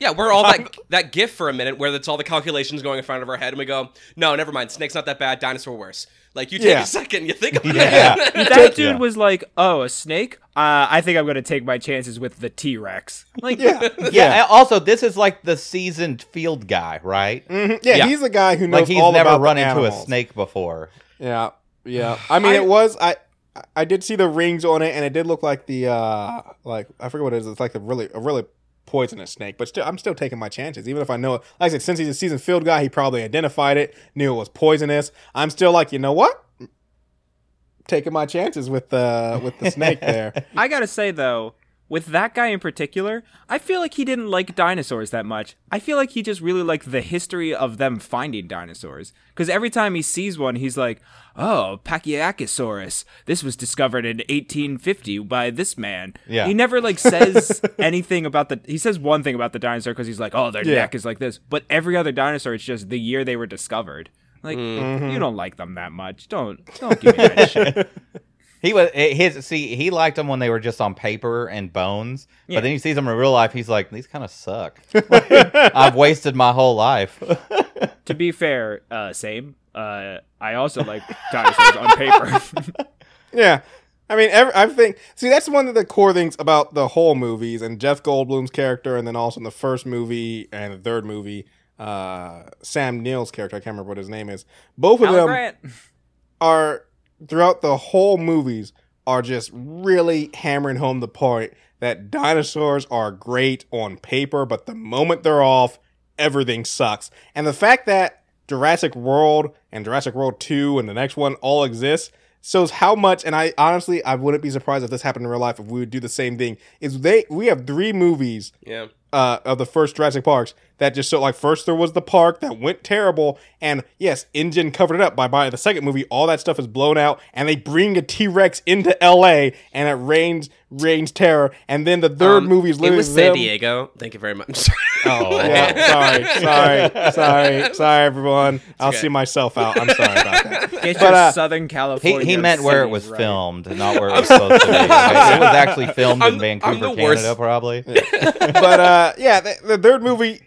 Yeah, we're all that that gif for a minute where it's all the calculations going in front of our head, and we go, "No, never mind. Snake's not that bad. Dinosaur worse." Like you take Yeah. a second, you think about Yeah. it. That dude Yeah. was like, "Oh, a snake? Uh, I think I'm gonna take my chances with the T Rex." Like, yeah Yeah, and also this is like the seasoned field guy, right? Mhm. yeah, Yeah. he's the guy who knows Like he's all never about run the into a snake before. yeah yeah i mean I- it was i i did see the rings on it and it did look like the uh like i forget what it is it's like a really a really poisonous snake but still i'm still taking my chances. Even if i know it like i said since he's a seasoned field guy he probably identified it knew it was poisonous. I'm still like you know what? Taking my chances with the with the snake there. I gotta say though, with that guy in particular, I feel like he didn't like dinosaurs that much. I feel like he just really liked the history of them finding dinosaurs. Because every time he sees one, he's like, "Oh, Pachycephalosaurus. This was discovered in 1850 by this man." Yeah. He never like says anything about the. He says one thing about the dinosaur because he's like, "Oh, their Yeah. neck is like this," but every other dinosaur, it's just the year they were discovered. Like, mm-hmm. you don't like them that much. Don't don't give me that shit. He was his see he liked them when they were just on paper and bones, Yeah. but then he sees them in real life. He's like, these kind of suck. I've wasted my whole life. to be fair, uh, same. Uh, I also like dinosaurs on paper. Yeah. I mean, every, I think. See, that's one of the core things about the whole movies and Jeff Goldblum's character, and then also in the first movie and the third movie, uh, Sam Neill's character. I can't remember what his name is. Both of Alan them Grant. are throughout the whole movies are just really hammering home the point that dinosaurs are great on paper, but the moment they're off, everything sucks. And the fact that Jurassic World and Jurassic World 2 and the next one all exist shows how much and I honestly I wouldn't be surprised if this happened in real life if we would do the same thing. Is they we have three movies Yeah. uh, of the first Jurassic Parks that just so like first there was the park that went terrible and yes InGen covered it up by by the second movie all that stuff is blown out and they bring a T-Rex into LA and it rains rains terror and then the third Um, movie is It was San them- Diego. Thank you very much. Oh, yeah, sorry, sorry, sorry, sorry, everyone. I'll okay. see myself out. I'm sorry about that. Get But, your uh, Southern California. he meant where it was right. filmed, not where it was supposed to be. Okay? It was actually filmed I'm- in Vancouver, the worst. Canada, probably. but uh, yeah, the, the third movie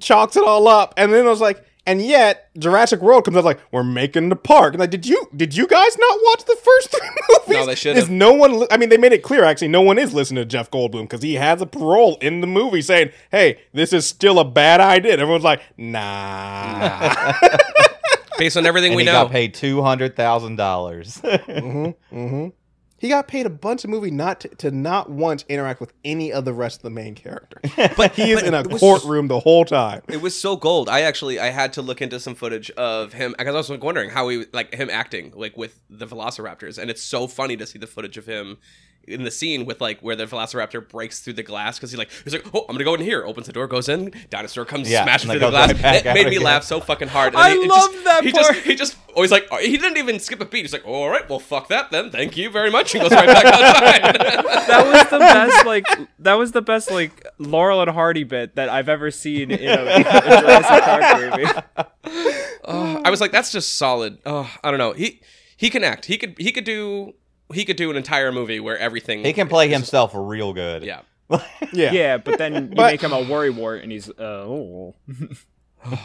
chalks it all up, and then I was like, and yet Jurassic World comes out like, we're making the park. And like, did you did you guys not watch the first three movies? No, they should Is no one? li- I mean, they made it clear actually. No one is listening to Jeff Goldblum because he has a parole in the movie saying, "Hey, this is still a bad idea." And everyone's like, "Nah." Based on everything And we he know. got paid two hundred thousand dollars. Mm-hmm, mm-hmm. He got paid a bunch of movie not to, to not once interact with any of the rest of the main characters. But he is but in a courtroom the whole time. It was so gold. I actually I had to look into some footage of him because I was like, wondering how he like him acting like with the Velociraptors, and it's so funny to see the footage of him in the scene with like where the Velociraptor breaks through the glass because he like he's like oh I'm gonna go in here opens the door goes in dinosaur comes Yeah, smashing through the glass right back it made me again. laugh so fucking hard. I it love just, that he part. just he just always like oh, he didn't even skip a beat he's like all right well fuck that then thank you very much and goes right back outside. That was the best, like that was the best, like Laurel and Hardy bit that I've ever seen in a, a Jurassic Park movie. Oh, I was like, that's just solid. Oh, I don't know. He he can act. He could he could do he could do an entire movie where everything he can play is- himself real good. Yeah. Yeah. Yeah, but then you But- make him a worrywart, and he's uh, oh.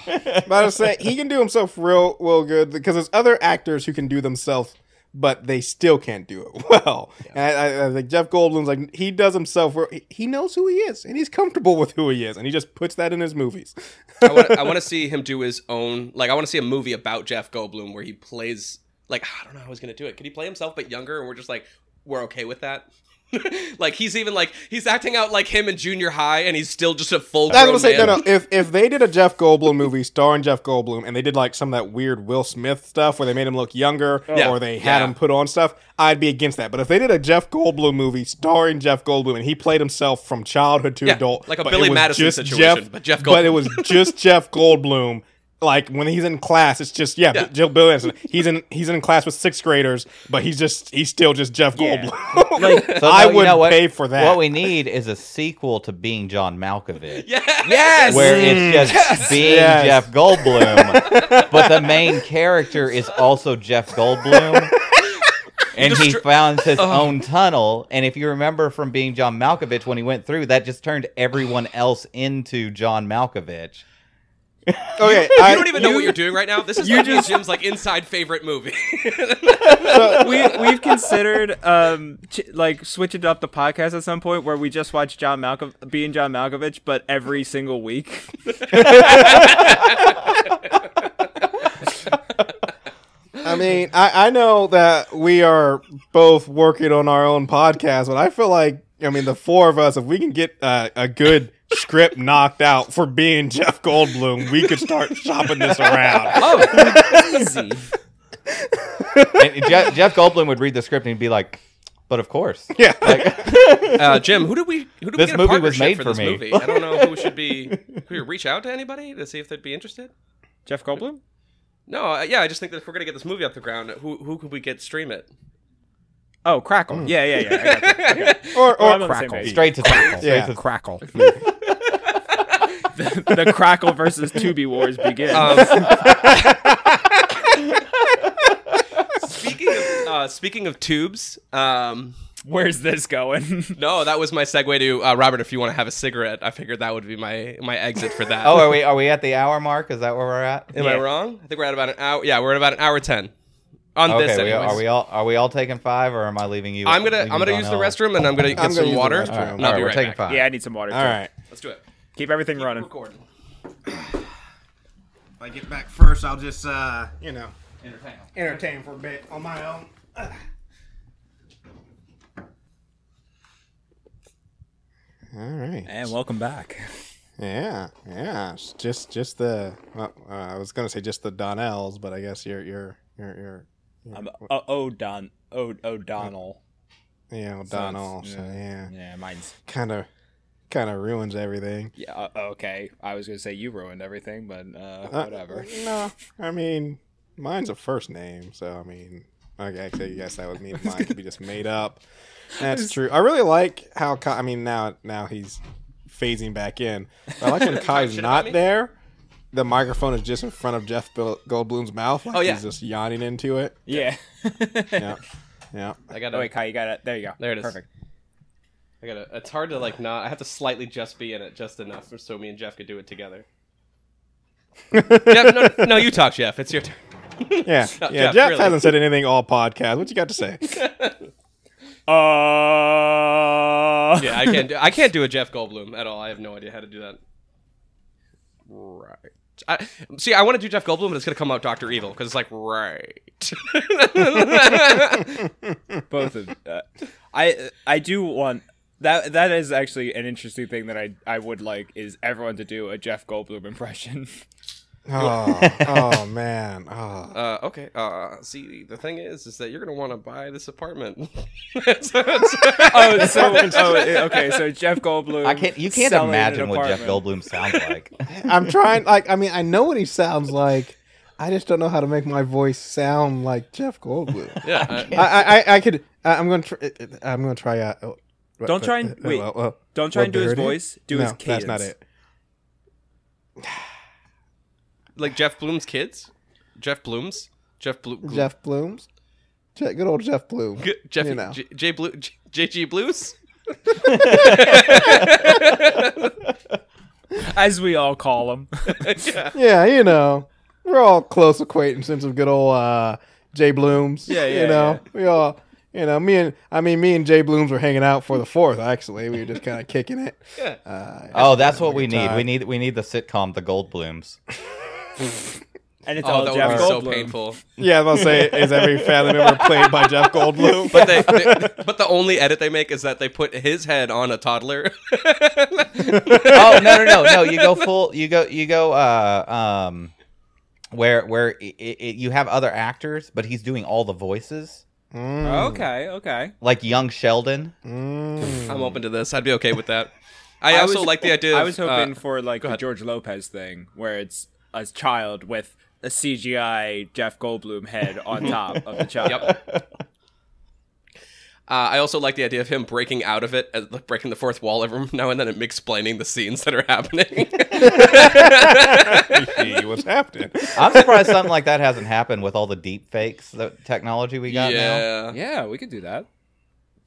But I was saying he can do himself real real good because there's other actors who can do themselves, but they still can't do it well. And I, I, I think Jeff Goldblum's like he does himself where he- he knows who he is and he's comfortable with who he is, and he just puts that in his movies. I want to see him do his own like I want to see a movie about Jeff Goldblum where he plays like ah, I don't know how he's gonna do it. Could he play himself but younger and we're just like we're okay with that? like he's even like he's acting out like him in junior high and he's still just a full I was gonna say no, no. If if they did a Jeff Goldblum movie starring Jeff Goldblum and they did like some of that weird Will Smith stuff where they made him look younger Yeah. or they had Yeah. him put on stuff, I'd be against that. But if they did a Jeff Goldblum movie starring Jeff Goldblum and he played himself from childhood to Yeah, adult, like a Billy Madison situation, but Jeff but it was just Jeff Goldblum. Like when he's in class, it's just yeah, Yeah. Jill Bill Anderson. He's in he's in class with sixth graders, but he's just he's still just Jeff Yeah. Goldblum. Like, So, I no, you would know what? pay for that. What we need is a sequel to Being John Malkovich. Yeah. yes, Where it's mm. just being Yes. Jeff Goldblum, but the main character is also Jeff Goldblum. And he Just- found his oh. own tunnel. And if you remember from being John Malkovich, when he went through, that just turned everyone else into John Malkovich. okay, You I- don't even know what you're doing right now. This is You like just- Jim's like inside favorite movie. we we've considered um ch- like switching up the podcast at some point where we just watch John Malcolm being John Malkovich, but every single week. I mean, I, I know that we are both working on our own podcast, but I feel like, I mean, the four of us, if we can get uh, a good script knocked out for being Jeff Goldblum, we could start shopping this around. Oh, easy. And Jeff, Jeff Goldblum would read the script and he'd be like, but of course. Yeah. Uh, Jim, who did we who did This we get a movie was made for for this me. movie? I don't know who should be. Could we reach out to anybody to see if they'd be interested? Jeff Goldblum. No, uh, yeah, I just think that if we're gonna get this movie off the ground, who who could we get stream it? Oh, Crackle. Yeah, yeah, yeah. I got. Okay. Or, Well, or I'm on the same Crackle. Straight to Crackle. Straight Yeah. to Crackle. The, the Crackle versus Tubi wars begin. Um, speaking of uh, speaking of tubes, um, Where's this going? No, that was my segue to uh, Robert. If you want to have a cigarette, I figured that would be my my exit for that. Oh, are we are we at the hour mark? Is that where we're at? am I wrong? I think we're at about an hour. Yeah, we're at about an hour ten on Okay, this. we, anyways. are we all are we all taking five, or am I leaving you? I'm gonna I'm gonna use the restroom and I'm gonna get I'm gonna some water. restroom. All right, and I'll right, be we're right taking back. five. yeah, I need some water. All too. right. Let's do it. Keep everything running. Recording. If I get back first, I'll just, uh, you know, Entertain. entertain for a bit on my own. All right. And welcome back. Yeah, yeah. It's just, just the. Well, uh, I was gonna say just the Donnells, but I guess you're, you're, you're, you're, I'm oh, O'Don O O'Donnell. you know, So Donnell. So yeah, Yeah, mine's kind of, kind of ruins everything. yeah. Uh, okay, I was gonna say you ruined everything, but uh, Uh, whatever. no, I mean, mine's a first name, so I mean, okay, actually, yes, that would mean mine could be just made up. That's true. I really like how Kai, I mean now now he's phasing back in. I like when Kai's not there. The microphone is just in front of Jeff Goldblum's mouth. Like Oh, yeah. he's just yawning into it. Yeah. Yeah, yeah. I got oh to wait, Kai, you got it. There you go. There it is. Perfect. I got to It's hard to like not. I have to slightly just be in it just enough so me and Jeff could do it together. Jeff, no, no, you talk, Jeff. It's your turn. Yeah, yeah. Jeff, Jeff, really. hasn't said anything all podcast. What you got to say? Uh. Yeah, I can't. Do, I can't do a Jeff Goldblum at all. I have no idea how to do that. Right. I, see, I want to do Jeff Goldblum, but it's gonna come out Doctor Evil because it's like right. both of uh, I I do want that that is actually an interesting thing that I I would like is everyone to do a Jeff Goldblum impression. Oh, oh man. Oh. uh, okay. Uh, see, the thing is, is that you're gonna want to buy this apartment. So it's- oh, so oh, okay, so Jeff Goldblum. I can't. You can't imagine what Jeff. Goldblum sounds like. I'm trying. Like, I mean, I know what he sounds like. I just don't know how to make my voice sound like Jeff Goldblum. yeah. I- I, I, I could. I, I'm gonna. Try, I'm gonna try. What- Don't try and- uh, wait. well, well, Don't try well, and do his there it is. voice. Do no, his cadence. that's not it. like Jeff Bloom's kids. Jeff Bloom's. Jeff Blue. Jeff Blooms. Je- Good old Jeff Bloom. G- Jeff. you know. J, J Blue. J, JG Blues. As we all call him. yeah. Yeah, you know, we're all close acquaintances of good old uh, Jay Blooms. Yeah, yeah, You know, we all. You know, me and I mean, me and Jay Blooms were hanging out for the fourth. Actually, we were just kind of kicking it. Yeah. Uh, Oh, that's what we need. time. We need we need the sitcom The Goldblums. and it's Oh, all that Jeff would be Goldblum. so painful. yeah, I was gonna say, is every family member played by Jeff Goldblum? But they, they- but the only edit they make is that they put his head on a toddler. oh no no no no! You go full. You go you go. Uh, um, where where it, it, you have other actors, but he's doing all the voices, Mm, Okay, okay. like young Sheldon. mm. I'm open to this. I'd be okay with that. I, I also was- like the idea. Of, I was hoping uh, for like the ahead. George Lopez thing, where it's a child with a CGI Jeff Goldblum head on top of the child. Yep. Uh, I also like the idea of him breaking out of it, uh, like breaking the fourth wall every now and then, and explaining the scenes that are happening. Hey, what's happening? I'm surprised something like that hasn't happened with all the deep fakes, the technology we got now. yeah. Yeah, we could do that.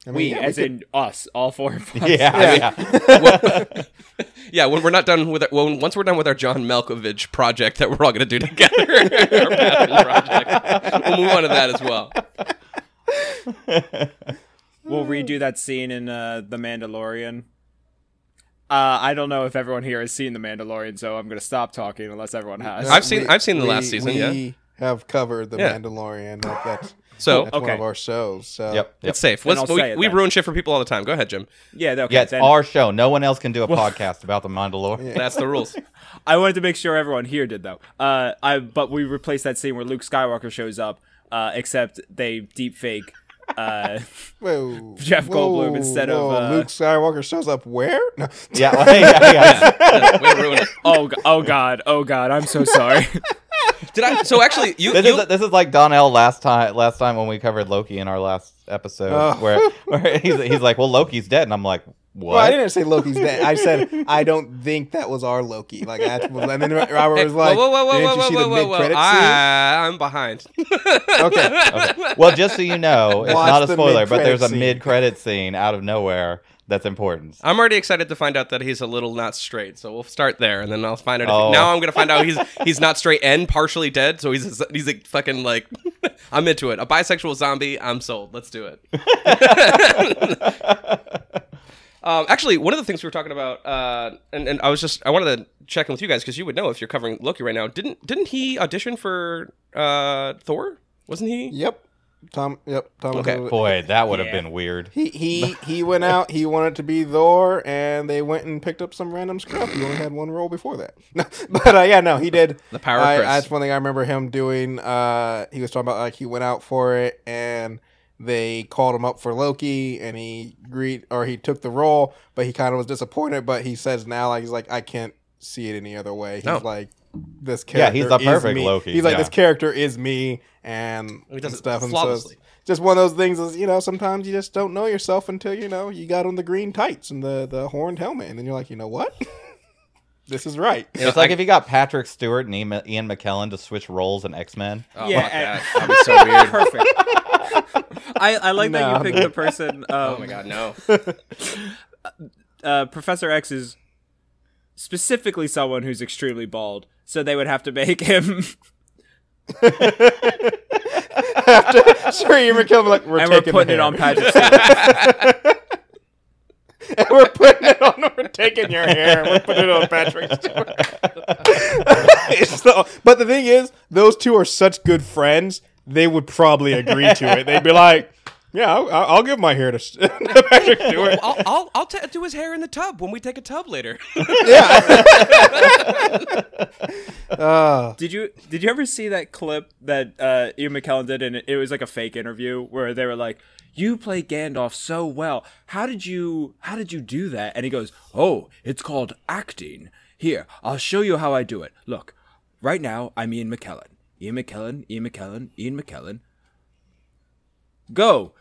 I mean, we, yeah, as could- in us, all four of us. Yeah, Yeah. yeah. Yeah, when we're not done with it, when once we're done with our John Malkovich project that we're all going to do together, our project, we'll move on to that as well. We'll redo that scene in uh, The Mandalorian. Uh, I don't know if everyone here has seen The Mandalorian, so I'm going to stop talking unless everyone has. I've seen- I've seen the last season, We yeah. have covered the Yeah. Mandalorian. That, that's So that's one Okay. of our shows. So Yep. yep. it's safe. Let's, we it we ruin shit for people all the time. Go ahead, Jim. yeah, okay. Yeah, it's then our show. No one else can do a podcast about the Mandalorian. That's the rules. I wanted to make sure everyone here did though. Uh, I but we replaced that scene where Luke Skywalker shows up, uh, except they deep fake. Uh, Whoa, Jeff Goldblum whoa, instead of, uh, Luke Skywalker shows up where? No. Yeah, well, yeah, yeah. Way to ruin it. oh, g- oh God, oh God, I'm so sorry. Did I? So actually, you, This you is this is like Donnell last time last time when we covered Loki in our last episode, Oh. where where he's, he's like, well, Loki's dead, and I'm like, what? Well, I didn't say Loki's dead. I said I don't think that was our Loki. Like, I, and then Robert was like, whoa, whoa, whoa, "Didn't whoa, you whoa, whoa, whoa, whoa. I, ah, I'm behind. Okay, Okay. Well, just so you know, it's Watch not a the spoiler, but there's a scene. mid-credit scene out of nowhere that's important. I'm already excited to find out that he's a little not straight. So we'll start there, and then I'll find out. If Oh. now I'm gonna find out he's he's not straight and partially dead. So he's he's a fucking like I'm into it. A bisexual zombie. I'm sold. Let's do it. Um, actually, one of the things we were talking about, uh, and, and I was just I wanted to check in with you guys because you would know if you're covering Loki right now. Didn't didn't he audition for uh, Thor? Wasn't he? yep, Tom. Yep, Tom. Okay. Boy, that would have Yeah. been weird. He he he went out. He wanted to be Thor, and they went and picked up some random scrub. He only had one role before that. No, but uh, yeah, no, he did. The power of I, Chris. That's one thing I remember him doing. Uh, he was talking about like he went out for it, and they called him up for Loki, and he agreed or he took the role, but he kind of was disappointed. But he says now, like he's like, I can't see it any other way. He's No. like. This character. Yeah, he's the perfect me. Loki, He's like, yeah. this character is me, and, He does and it stuff. And so just one of those things is you know sometimes you just don't know yourself until you know you got on the green tights and the the horned helmet and then you're like you know what this is right It's like if you got Patrick Stewart and Ian Ian McKellen to switch roles in X Men. Oh, Yeah, fuck and- that. That'd be so weird. Perfect. I, I like that you picked the person. Um, Oh my god, no. uh, Professor X is specifically someone who's extremely bald, so they would have to make him. sure you're killing like we're and we're putting the it on hair. Patrick Stewart. And we're putting it on we're taking your hair and we're putting it on Patrick Stewart. So- but the thing is those two are such good friends they would probably agree to it. They'd be like yeah I'll, I'll give my hair to, to Patrick Stewart. I'll I'll, I'll ta do his hair in the tub when we take a tub later. yeah. Uh, Did you did you ever see that clip that uh, Ian McKellen did, and it, it was like a fake interview where they were like, "You play Gandalf so well. How did you how did you do that?" And he goes, "Oh, it's called acting. Here, I'll show you how I do it. Look, right now I'm Ian McKellen. Ian McKellen. Ian McKellen. Ian McKellen. Go.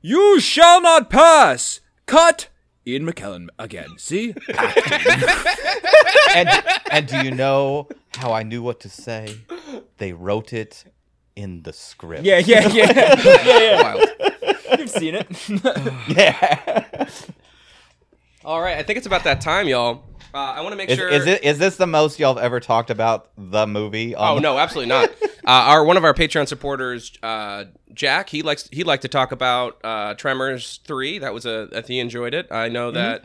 You shall not pass. Cut." Ian McKellen again. See? and and do you know how I knew what to say? They wrote it in the script. Yeah, yeah, yeah. yeah, yeah. Wild. You've seen it. yeah. All right, I think it's about that time, y'all. Uh, I want to make Is, sure. is it is this the most y'all have ever talked about the movie? Oh on- no, absolutely not. Uh, our one of our Patreon supporters, uh, Jack, he likes he liked to talk about uh, Tremors three. That was a, if he enjoyed it. I know that.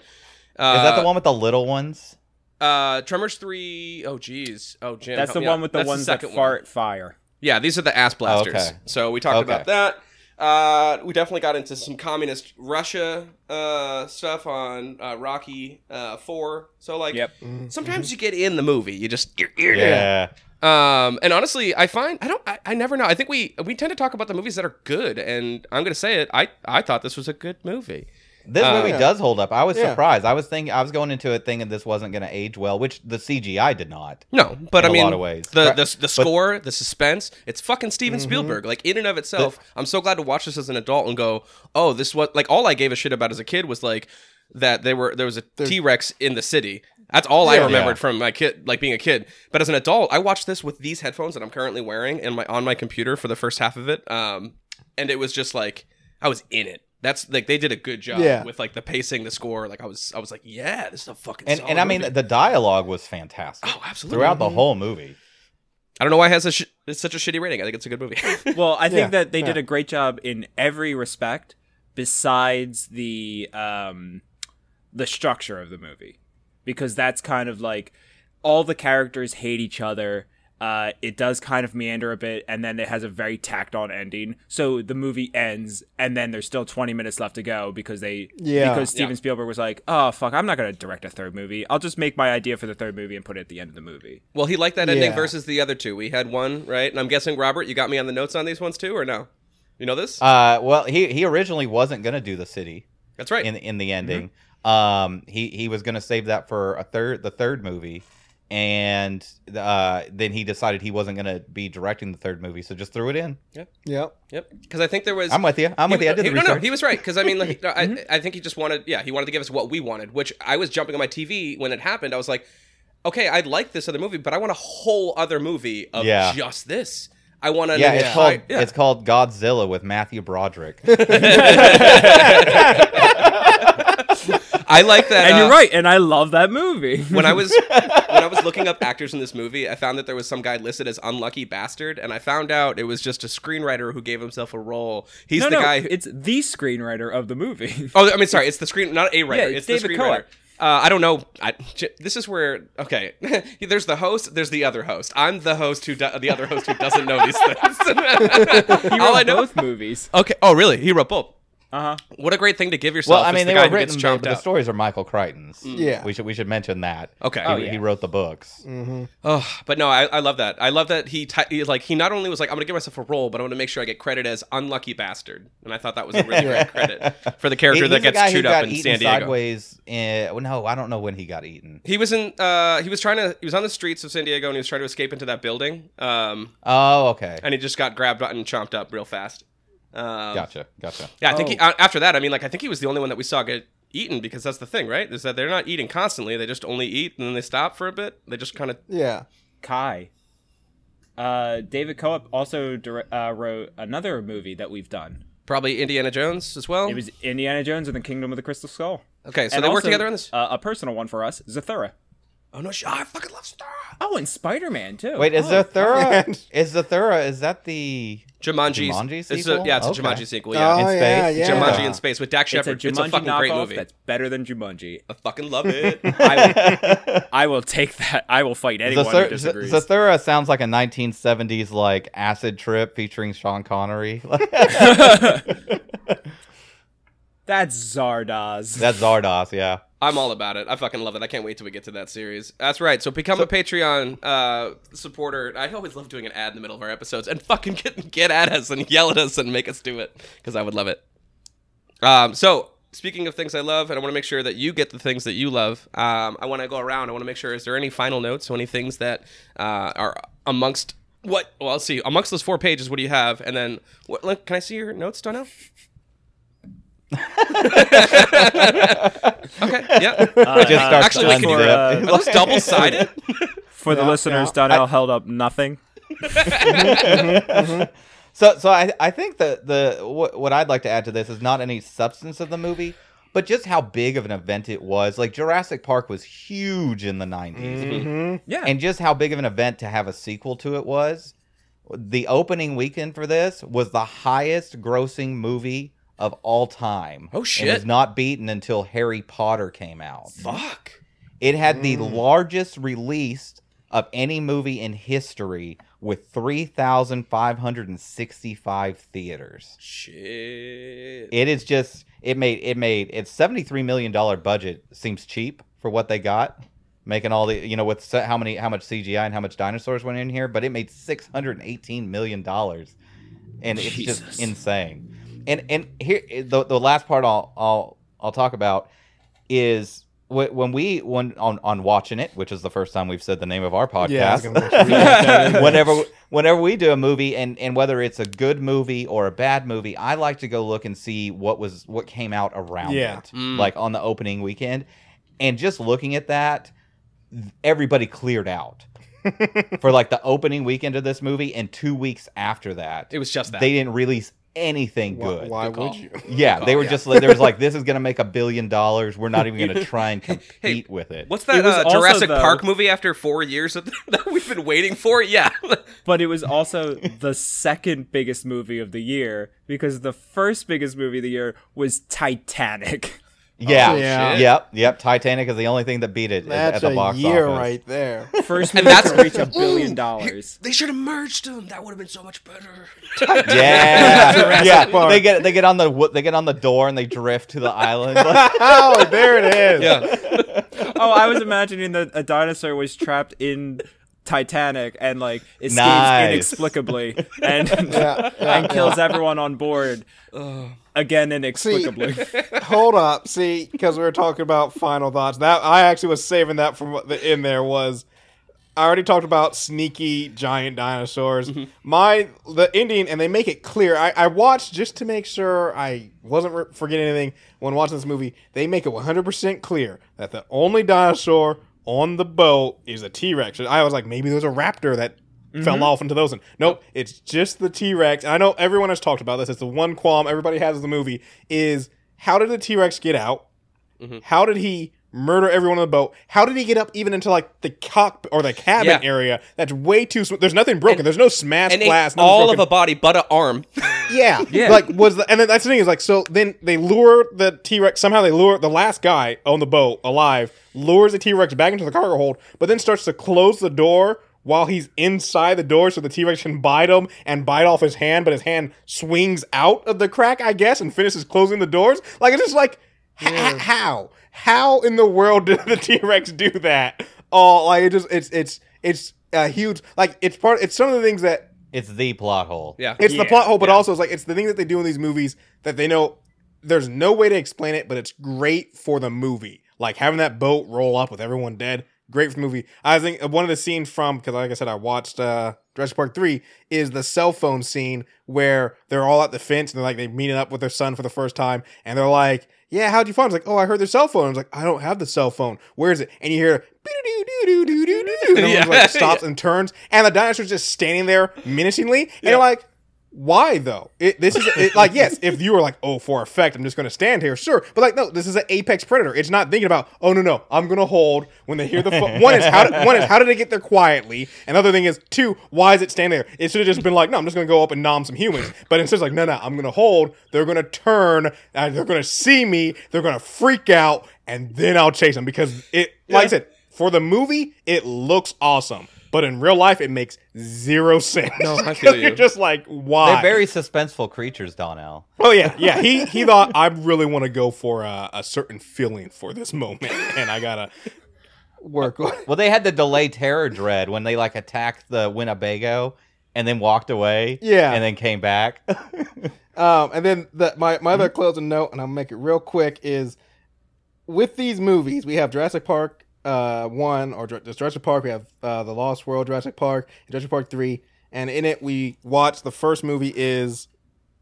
Uh, Is that the one with the little ones? Uh, Tremors three oh geez. Oh Jim. That's the one out. with the That's ones that second one. fart fire. Yeah, these are the ass blasters. Okay. So we talked Okay. about that. Uh, we definitely got into some communist Russia uh, stuff on uh, Rocky uh, Four. So like, Yep. sometimes you get in the movie, you just you're, you're Yeah. Um, and honestly, I find I don't I, I never know. I think we we tend to talk about the movies that are good, and I'm gonna say it. I I thought this was a good movie. This Uh, movie Yeah. does hold up. I was Yeah. surprised. I was thinking I was going into it thinking this wasn't going to age well, which the CGI did not. No, but In I a mean, lot of ways. the Right. the, the score, the suspense, it's fucking Steven Spielberg. Like in and of itself, I'm so glad to watch this as an adult and go, oh, this was like all I gave a shit about as a kid was like that there were there was a T Rex in the city. That's all I remembered Yeah. from my kid, like being a kid. But as an adult, I watched this with these headphones that I'm currently wearing and my on my computer for the first half of it. Um, and it was just like I was in it. That's like they did a good job Yeah. with like the pacing, the score. Like I was, I was like, yeah, this is a fucking. And solid and I mean the dialogue was fantastic. oh, absolutely. Throughout the whole movie. I don't know why it has a sh- it's such a shitty rating. I think it's a good movie. Well, I think Yeah, that they yeah. did a great job in every respect, besides the um, the structure of the movie, because that's kind of like all the characters hate each other. Uh, it does kind of meander a bit, and then it has a very tacked on ending. So the movie ends, and then there's still 20 minutes left to go because they Yeah. because Steven Yeah. Spielberg was like, oh fuck, I'm not gonna direct a third movie. I'll just make my idea for the third movie and put it at the end of the movie. well, he liked that ending Yeah. versus the other two. We had one right, and I'm guessing Robert, you got me on the notes on these ones too, or no? You know this? Uh, well, he he originally wasn't going to do the city That's right. in in the ending. Um, he he was going to save that for a third the third movie, and uh, then he decided he wasn't going to be directing the third movie, so just threw it in. Yep. Yep. Yep. Because I think there was. I'm with you. I'm with he, you. I did he- the no, no, he was right. Because I mean, like, no, I, Mm-hmm. I think he just wanted, yeah, he wanted to give us what we wanted. Which I was jumping on my TV when it happened. I was like, okay, I like this other movie, but I want a whole other movie of Yeah. just this. I want to. yeah, it's called yeah. it's called Godzilla with Matthew Broderick. I like that. And uh, you're right, and I love that movie. when I was when I was looking up actors in this movie, I found that there was some guy listed as unlucky bastard, and I found out it was just a screenwriter who gave himself a role. He's no, the no, guy. Who, it's the screenwriter of the movie. oh, I mean, sorry, it's the screen, not a writer. Yeah, it's David the screenwriter. Uh, I don't know. I, this is where okay. there's the host. There's the other host. I'm the host who do, the other host who doesn't know these things. He All wrote I know. both movies. Okay. Oh, really? He wrote both. Uh huh. What a great thing to give yourself. well, I mean, the they guy were written, but chomped the up. stories are Michael Crichton's. Yeah. we should we should mention that. Okay. he, Oh, he wrote the books. Oh, but no, I, I love that. I love that he, ti he like he not only was like I'm gonna give myself a role, but I'm gonna make sure I get credit as unlucky bastard, and I thought that was a really great credit for the character He- that the gets guy who chewed got up in eaten San Diego. sideways. In, well, no, I don't know when he got eaten. He was in. Uh, he was trying to. He was on the streets of San Diego, and he was trying to escape into that building. Um, Oh, okay, and he just got grabbed and chomped up real fast. Um, gotcha, gotcha. Yeah, I think Oh. a- after that, I mean, like I think he was the only one that we saw get eaten because that's the thing, right? Is that they're not eating constantly; they just only eat and then they stop for a bit. They just kind of. Yeah. Kai. Uh, David Koepp also dir- uh, wrote another movie that we've done. Probably Indiana Jones as well. It was Indiana Jones and the Kingdom of the Crystal Skull. okay, so And they work together on this. Uh, a personal one for us, Zathura. Oh no, sh- I fucking love Star. Oh, and Spider Man too. Wait, is oh, Zathura? God. Is Zathura? Is that the? Jumanji. Jumanji It's a, sequel? yeah, it's a Jumanji sequel. Oh, yeah, Oh, In yeah, space? yeah. Jumanji in space with Dax It's a Shepard. It's a, fucking great movie. that's better than Jumanji. I fucking love it. I will, I will take that. I will fight anyone who Zathura, disagrees. Zathura sounds like a 1970s like acid trip featuring Sean Connery. That's Zardoz. That's Zardoz, yeah. I'm all about it. I fucking love it. I can't wait till we get to that series. That's right. So become a Patreon uh, supporter. I always love doing an ad in the middle of our episodes and fucking get get at us and yell at us and make us do it because I would love it. Um, so speaking of things I love, and I want to make sure that you get the things that you love. Um, I want to go around. I want to make sure is there any final notes, or any things that uh, are amongst what? Well, let's see. Amongst those four pages, what do you have? And then what? Can I see your notes, Donnell? Okay. Yeah. Uh, Just starts actually, to wait, can you- unzip. uh, Are those double sided? For the Yeah, listeners, yeah. Donnell held up nothing. So, so I, I think that the what, what I'd like to add to this is not any substance of the movie, but just how big of an event it was. Like Jurassic Park was huge in the 90s Mm-hmm. Yeah. and just how big of an event to have a sequel to it was. The opening weekend for this was the highest grossing movie of all time. Oh, shit! It was not beaten until Harry Potter came out. Fuck. It had the mm. largest release of any movie in history with 3,565 theaters. Shit. It is just it made it made its 73 million dollar budget seems cheap for what they got. Making all the you know with how many how much CGI and how much dinosaurs went in here, but it made 618 million dollars. And it's just insane. And and here the the last part I'll I'll I'll talk about is when we when on on watching it, which is the first time we've said the name of our Yeah. I was podcast. gonna sure we got that in. whenever whenever we do a movie and and whether it's a good movie or a bad movie, I like to go look and see what was what came out around Yeah. it, Mm. like on the opening weekend, and just looking at that, everybody cleared out for like the opening weekend of this movie, and two weeks after that, It was just that. they didn't release anything Why, good. why Good call. would you? Yeah, Good they were yeah. just like, there was like, this is gonna make a billion dollars. We're not even gonna try and compete with it. What's It that was uh, also, Jurassic though- Park movie after four years of, that we've been waiting for? Yeah. but it was also the second biggest movie of the year because the first biggest movie of the year was Titanic. Yeah, Oh, Yeah. yep, yep. Titanic is the only thing that beat it at- That's at the a box year office. right there. First And movie that's- to reach a billion dollars. they should have merged them. That would have been so much better. Yeah, Jurassic yeah. They get they get on the they get on the door and they drift to the island. Oh, there it is. Yeah. oh, I was imagining that a dinosaur was trapped in Titanic and like escapes Nice. inexplicably and Yeah, yeah, and kills everyone on board again See, inexplicably. hold up. See, because we were talking about final thoughts. That I actually was saving that from what the in there was I already talked about sneaky giant dinosaurs. Mm-hmm. My the Indian, and they make it clear. I, I watched just to make sure I wasn't re- forgetting anything when watching this movie. They make it 100 percent clear that the only dinosaur on the boat is a T Rex. I was like, maybe there's a raptor that fell mm-hmm. off into those. And Nope, it's just the T Rex. And I know everyone has talked about this. It's the one qualm everybody has in the movie is how did the T Rex get out? Mm-hmm. How did he murder everyone on the boat? How did he get up even into like the cockpit or the cabin Yeah. area? That's way too. Sm- There's nothing broken. There's no smashed glass. all nothing's of a body but an arm. yeah, Yeah. Like was the and then that's the thing is like so then they lure the T Rex somehow they lure the last guy on the boat alive lures the T Rex back into the cargo hold, but then starts to close the door. While he's inside the door, so the T Rex can bite him and bite off his hand, but his hand swings out of the crack, I guess, and finishes closing the doors. Like it's just like, h- h- how, how in the world did the T Rex do that? Oh, like it just, it's, it's, it's a huge, like it's part, it's some of the things that It's the plot hole. Yeah. it's the plot hole, but yeah. also it's like it's the thing that they do in these movies that they know there's no way to explain it, but it's great for the movie. Like having that boat roll up with everyone dead, great for the movie. I think one of the scenes from because like I said, I watched uh Jurassic Park three is the cell phone scene where they're all at the fence and they're like they meeting up with their son for the first time and they're like, "Yeah, how'd you find?" It's like, "Oh, I heard their cell phone." I was like, "I don't have the cell phone. Where is it?" And you hear. And Yeah. like stops and turns, and the dinosaur's just standing there menacingly, and you're like, why though? It, this is it, like yes, if you were like, oh, for effect, I'm just going to stand here, sure. But like, no, this is an apex predator. It's not thinking about, oh no, no, I'm going to hold when they hear the fo- one is how did, one is how did it get there quietly, and the other thing is two, why is it standing there? It should have just been like, no, I'm just going to go up and nom some humans. But instead, it's like, no, no, I'm going to hold. They're going to turn, uh, they're going to see me, they're going to freak out, and then I'll chase them because it, like I said, for the movie, it looks awesome. But in real life, it makes zero sense. No, I feel you. You're just like, why? They're very suspenseful creatures, Donnell. Oh yeah, yeah. He he thought I really want to go for a, a certain feeling for this moment, and I gotta work. Well, they had the delay terror dread when they like attacked the Winnebago and then walked away. Yeah. And then came back. Um, and then the, my my other closing note, and I'll make it real quick, is with these movies we have Jurassic Park uh one or Jur- Jurassic Park. We have uh, the Lost World, Jurassic Park, Jurassic Park three, and in it we watch the first movie is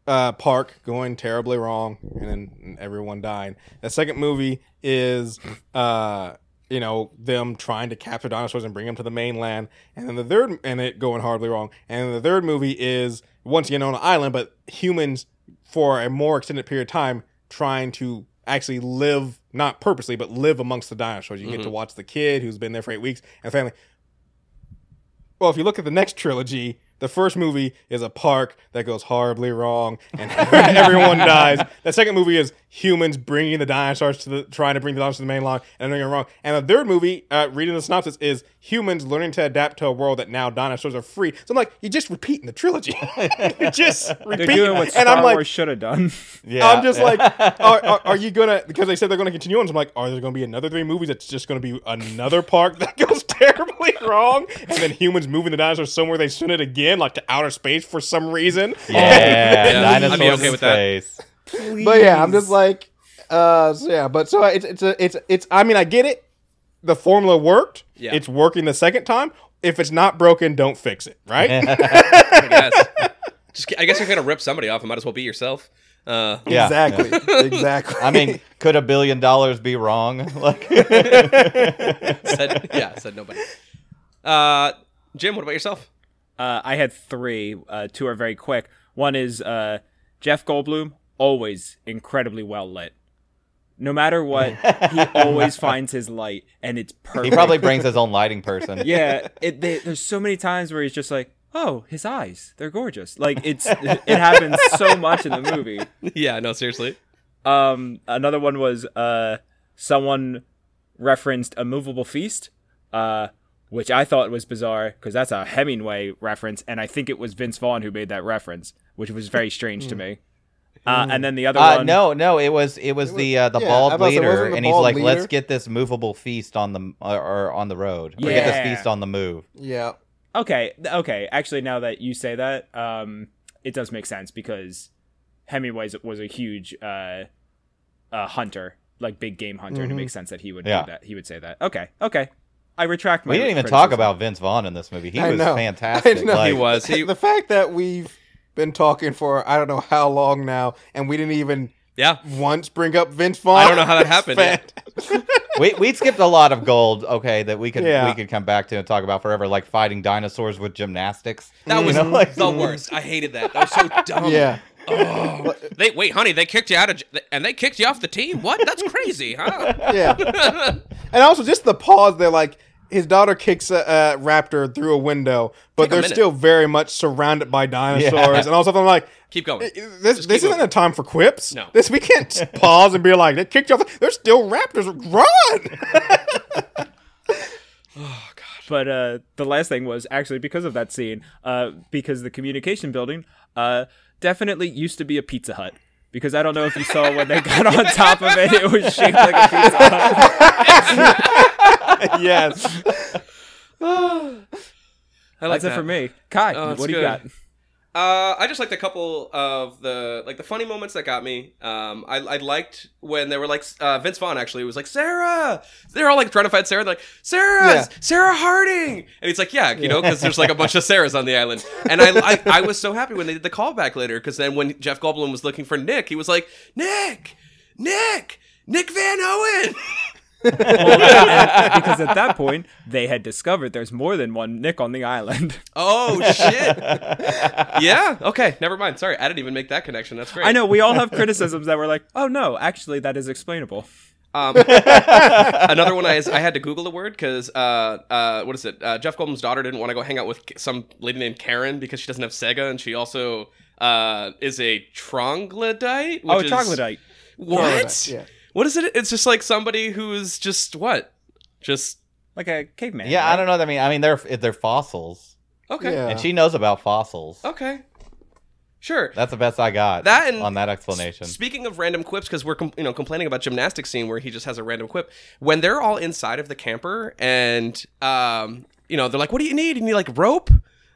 uh, Park going terribly wrong and then everyone dying. The second movie is uh, you know them trying to capture dinosaurs and bring them to the mainland, and then the third and it going horribly wrong. And the third movie is once again on an island, but humans for a more extended period of time trying to actually live not purposely but live amongst the dinosaurs. You get to watch the kid who's been there for eight weeks and family. Well, if you look at the next trilogy, the first movie is a park that goes horribly wrong and everyone dies. The second movie is humans bringing the dinosaurs to the, trying to bring the dinosaurs to the main line and doing it wrong. And the third movie, uh, reading the synopsis, is humans learning to adapt to a world that now dinosaurs are free. So I'm like, you're just repeating the trilogy. you're just They're repeating. doing what and Star I'm like, Wars should have done. yeah. I'm just like, are, are, are you gonna? Because they said they're gonna continue on. So I'm like, are there gonna be another three movies that's just gonna be another park that goes terribly wrong, and then humans moving the dinosaurs somewhere they shouldn't again, like to outer space for some reason? yeah. Yeah, I'd be okay in with that. space. But yeah, I'm just like, uh, so yeah. But so it's it's a, it's it's. I mean, I get it. The formula worked. Yeah. It's working the second time. If it's not broken, don't fix it. Right? I guess. Just, I guess you're gonna rip somebody off. You might as well be yourself. Uh, Yeah. exactly. Exactly. I mean, could a billion dollars be wrong? Like, said, yeah, said nobody. Uh, Jim, what about yourself? Uh, I had three. Uh, two are very quick. One is uh, Jeff Goldblum, always incredibly well lit. No matter what, he always finds his light, and it's perfect. he probably brings his own lighting person. yeah. It, they, there's so many times where he's just like, "Oh, his eyes, they're gorgeous." Like it's it happens so much in the movie. Yeah, no, seriously. Um, another one was uh, someone referenced a movable feast, uh, which I thought was bizarre because that's a Hemingway reference, and I think it was Vince Vaughn who made that reference, which was very strange to me. Uh, and then the other Uh, one, no, no, it was it was the uh, the yeah, I bald was about to say, leader, the and he's bald like, "Let's get this movable feast on the or, or on the road, or get this feast on the move." yeah. Okay, okay. Actually, now that you say that, um, it does make sense because Hemingway was a huge uh, uh, hunter, like big game hunter, and it makes sense that he would Yeah. do that. He would say that. Okay, okay. I retract my. We didn't even talk about Vince Vaughn in this movie. He I was know. fantastic. I know. Like, He was. He, the fact that we've been talking for I don't know how long now, and we didn't even yeah. once bring up Vince Vaughn. I don't know how that happened, we we skipped a lot of gold. Okay, that we could Yeah. we could come back to and talk about forever, like fighting dinosaurs with gymnastics. That was know, like- the worst. I hated that. That was so dumb. yeah. Oh. They wait, honey. They kicked you out of, and they kicked you off the team. What? That's crazy, huh? Yeah. and also just the pause They're like his daughter kicks a, a raptor through a window, but Take they're still very much surrounded by dinosaurs. Yeah. And also, I'm like, Keep going. This, Just this keep isn't a time for quips. No. This we can't pause and be like, they kicked you off. There's still raptors. Run. Oh god. But uh, the last thing was actually because of that scene, uh, because the communication building uh, definitely used to be a Pizza Hut. Because I don't know if you saw when they got on top of it, it was shaped like a Pizza Hut. yes. I like That's it for me. Kai, Oh, what it's do you good. got? Uh, I just liked a couple of the like the funny moments that got me. Um, I, I liked when they were like uh, Vince Vaughn actually was like Sarah. They're all like trying to find Sarah. They're like Sarah, Yeah. Sarah Harding, and he's like, yeah, you know, because there's like a bunch of Sarahs on the island. And I, I I was so happy when they did the callback later because then when Jeff Goldblum was looking for Nick, he was like Nick, Nick, Nick Van Owen. Well, and- because at that point, they had discovered there's more than one Nick on the island. Oh shit. yeah. Okay. Never mind. Sorry, I didn't even make that connection. That's great. I know we all have criticisms that were like, oh no, actually that is explainable. Um, another one is I had to Google the word because uh, uh, what is it? Uh, Jeff Goldblum's daughter didn't want to go hang out with some lady named Karen because she doesn't have Sega, and she also uh, is a troglodyte. Oh, is- troglodyte. What? Yeah. What is it? It's just like somebody who's just what? Just Like a caveman. yeah, right? I don't know. what I mean, I mean, they're they're fossils, okay. Yeah. and she knows about fossils. Okay. Sure. That's the best I got. That and- on that explanation. Speaking of random quips, because we're com- you know complaining about gymnastics scene where he just has a random quip. When they're all inside of the camper and um, you know they're like, "What do you need? You need like rope."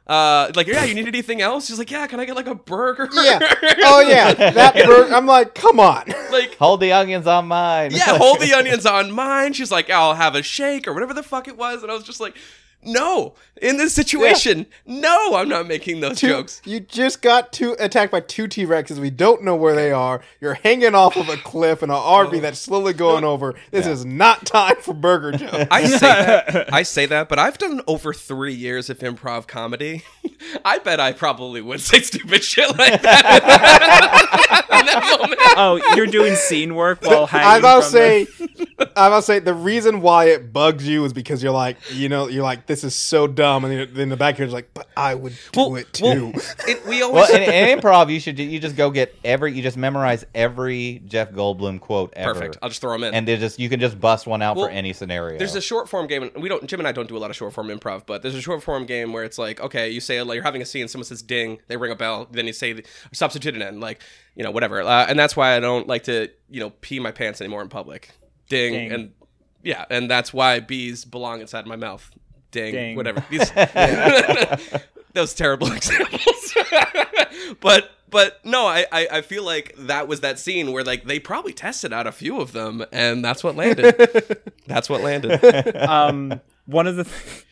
Uh, like yeah, you need anything else? He's like, yeah. Can I get like a burger? Yeah. Oh yeah. That bird. I'm like, come on. like Hold the onions on mine. yeah, hold the onions on mine. She's like, I'll have a shake or whatever the fuck it was, and I was just like, no. In this situation, no, I'm not making those Two- jokes. You just got two attacked by two T Rexes. We don't know where they are. You're hanging off of a cliff in an RV that's slowly going over. This is not time for burger jokes. I say that. I say that, but I've done over three years of improv comedy. I bet I probably would say stupid shit like that in that moment. Oh, you're doing scene work while hanging. I will from say, the- I will say, the reason why it bugs you is because you're like, you know, you're like, this is so dumb, and then in the back you're like, but I would do Well, it well, too. it, we always Well, in, in improv, you should you just go get every you just memorize every Jeff Goldblum quote ever. perfect. I'll just throw them in. and they just you can just bust one out Well, for any scenario. There's a short form game. and We don't. Jim and I don't do a lot of short form improv, but there's a short form game where it's like, okay, you say like you're having a scene, someone says ding, they ring a bell, then you say the, substitute it in, like you know whatever. Uh, and that's why I don't like to you know pee my pants anymore in public. Ding, Ding. and yeah, and that's why bees belong inside my mouth. Ding, Ding. whatever. These those terrible examples. but but no, I, I I feel like that was that scene where like they probably tested out a few of them, and that's what landed. that's what landed. um, one of the th-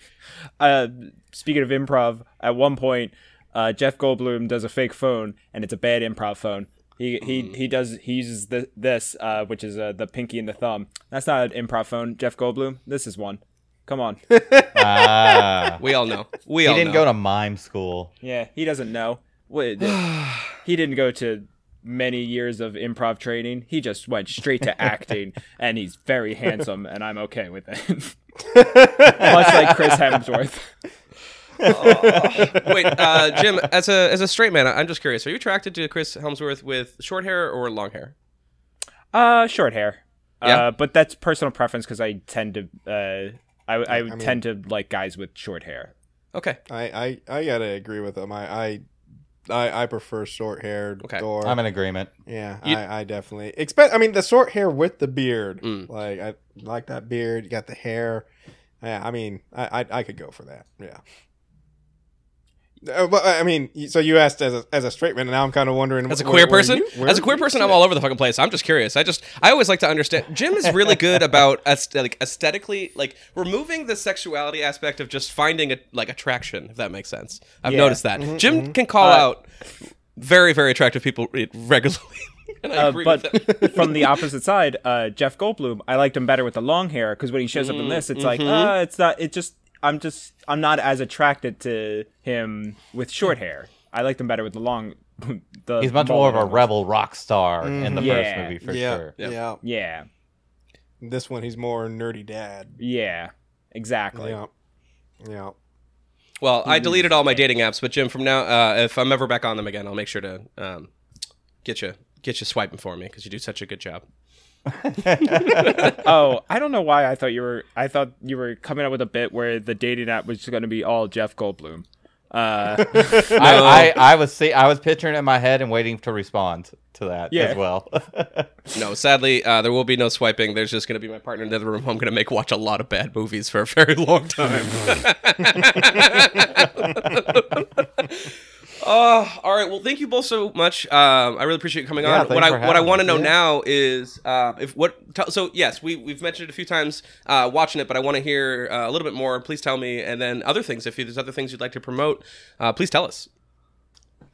uh, speaking of improv, at one point, uh, Jeff Goldblum does a fake phone, and it's a bad improv phone. He he he does he uses th- this, uh, which is uh, the pinky and the thumb. That's not an improv phone, Jeff Goldblum. This is one. Come on. ah. We all know. We all He didn't know. go to mime school. Yeah, he doesn't know. Wait, he didn't go to many years of improv training. He just went straight to acting, and he's very handsome, and I'm okay with it. Much like Chris Hemsworth. Wait, uh, Jim, as a as a straight man, I'm just curious. Are you attracted to Chris Hemsworth with short hair or long hair? Uh, short hair. Yeah? Uh, but that's personal preference because I tend to, uh, I, I, mean- tend to like guys with short hair. Okay. I, I, I gotta agree with him. I, I, I, I prefer short hair. Okay. Or, I'm in agreement. yeah, You- I, I definitely expect. I mean, the short hair with the beard. Mm. Like I like that beard. You got the hair. Yeah, I mean, I, I, I could go for that. Yeah. Uh, well, I mean, so you asked as a, as a straight man, and now I'm kind of wondering. As a queer where person, you- as a queer person. I'm all over the fucking place. I'm just curious. I just, I always like to understand. Jim is really good about like aesthetically, like removing the sexuality aspect of just finding a like attraction. If that makes sense, I've Yeah. noticed that Jim can call Uh, out very, very attractive people regularly, and I Uh, agree but with that. from the opposite side, uh, Jeff Goldblum, I liked him better with the long hair because when he shows up in this, it's like, uh, it's not. It just, I'm just, I'm not as attracted to him with short hair. I liked him better with the long. The He's much more of a mullet. rebel rock star in the Yeah. first movie for yeah, sure. yeah, Yeah, This one, he's more nerdy dad. yeah, exactly. Yeah, yeah. Well, I deleted all my dating apps, but Jim, from now, uh, if I'm ever back on them again, I'll make sure to um, get you get you swiping for me because you do such a good job. Oh, I don't know why I thought you were. I thought you were coming up with a bit where the dating app was going to be all Jeff Goldblum. Uh, I, I, I was see, I was picturing it in my head and waiting to respond to that Yeah. as well. No, sadly, uh, there will be no swiping. There's just going to be my partner in the other room. who I'm going to make watch a lot of bad movies for a very long time. Oh, all right. Well, thank you both so much. Um, I really appreciate you coming Yeah, on. What I what I want to know Yeah. now is uh, if what. T- so yes, we we've mentioned it a few times uh, watching it, but I want to hear uh, a little bit more. Please tell me, and then other things. If there's other things you'd like to promote, uh, please tell us.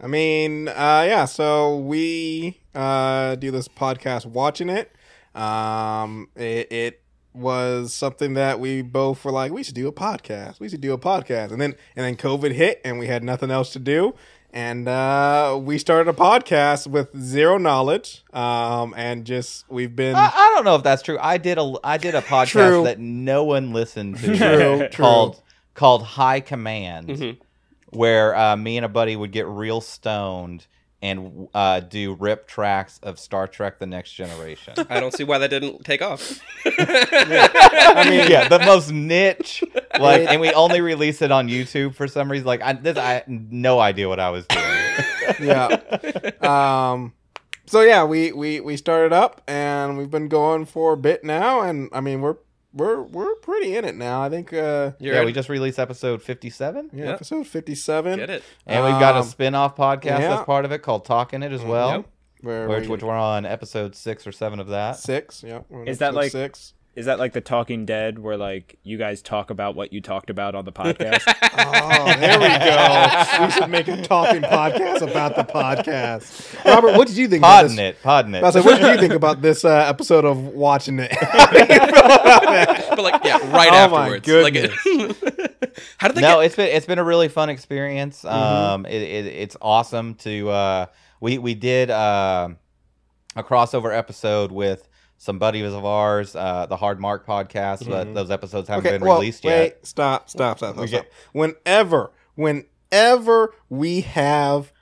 I mean, uh, yeah. So we uh, do this podcast, watching it. Um, it, it was something that we both were like, we should do a podcast. We should do a podcast, and then and then COVID hit, and we had nothing else to do, and uh, we started a podcast with zero knowledge, um, and just we've been I, I don't know if that's true. I did a I did a podcast True. that no one listened to. True, true. Called called High Command, Mhm. where uh, me and a buddy would get real stoned and uh, do rip tracks of Star Trek: The Next Generation. I don't see why that didn't take off. I mean, yeah, the most niche. Like, and we only release it on YouTube for some reason. Like, I, this, I no idea what I was doing. yeah. Um, so yeah, we, we we started up and we've been going for a bit now, and I mean we're we're we're pretty in it now. I think uh, You're yeah, in. we just released episode fifty-seven. yeah, Yep. episode fifty seven. get it. And we've got a Um, spin-off podcast yeah. that's part of it called Talking It as well, Yep. Where which, we, which we're on episode six or seven of that. six. Yeah, we're on Is that episode like- six? Is that like the Talking Dead, where like you guys talk about what you talked about on the podcast? Oh, there we go. we should make a talking podcast about the podcast. Robert, what did you think? about this? it, podding it. I was like, what did you think about this uh, episode of watching it? But like, yeah, right Oh my afterwards. Like, how did they no, get? it's been it's been a really fun experience. Mm-hmm. Um, it, it, it's awesome to uh, we we did uh, a crossover episode with some buddies of ours, uh, the Hard Mark podcast. But those episodes haven't Mm-hmm. Okay, been well, released wait, yet. stop, stop, stop, stop, We stop. Whenever, whenever we have,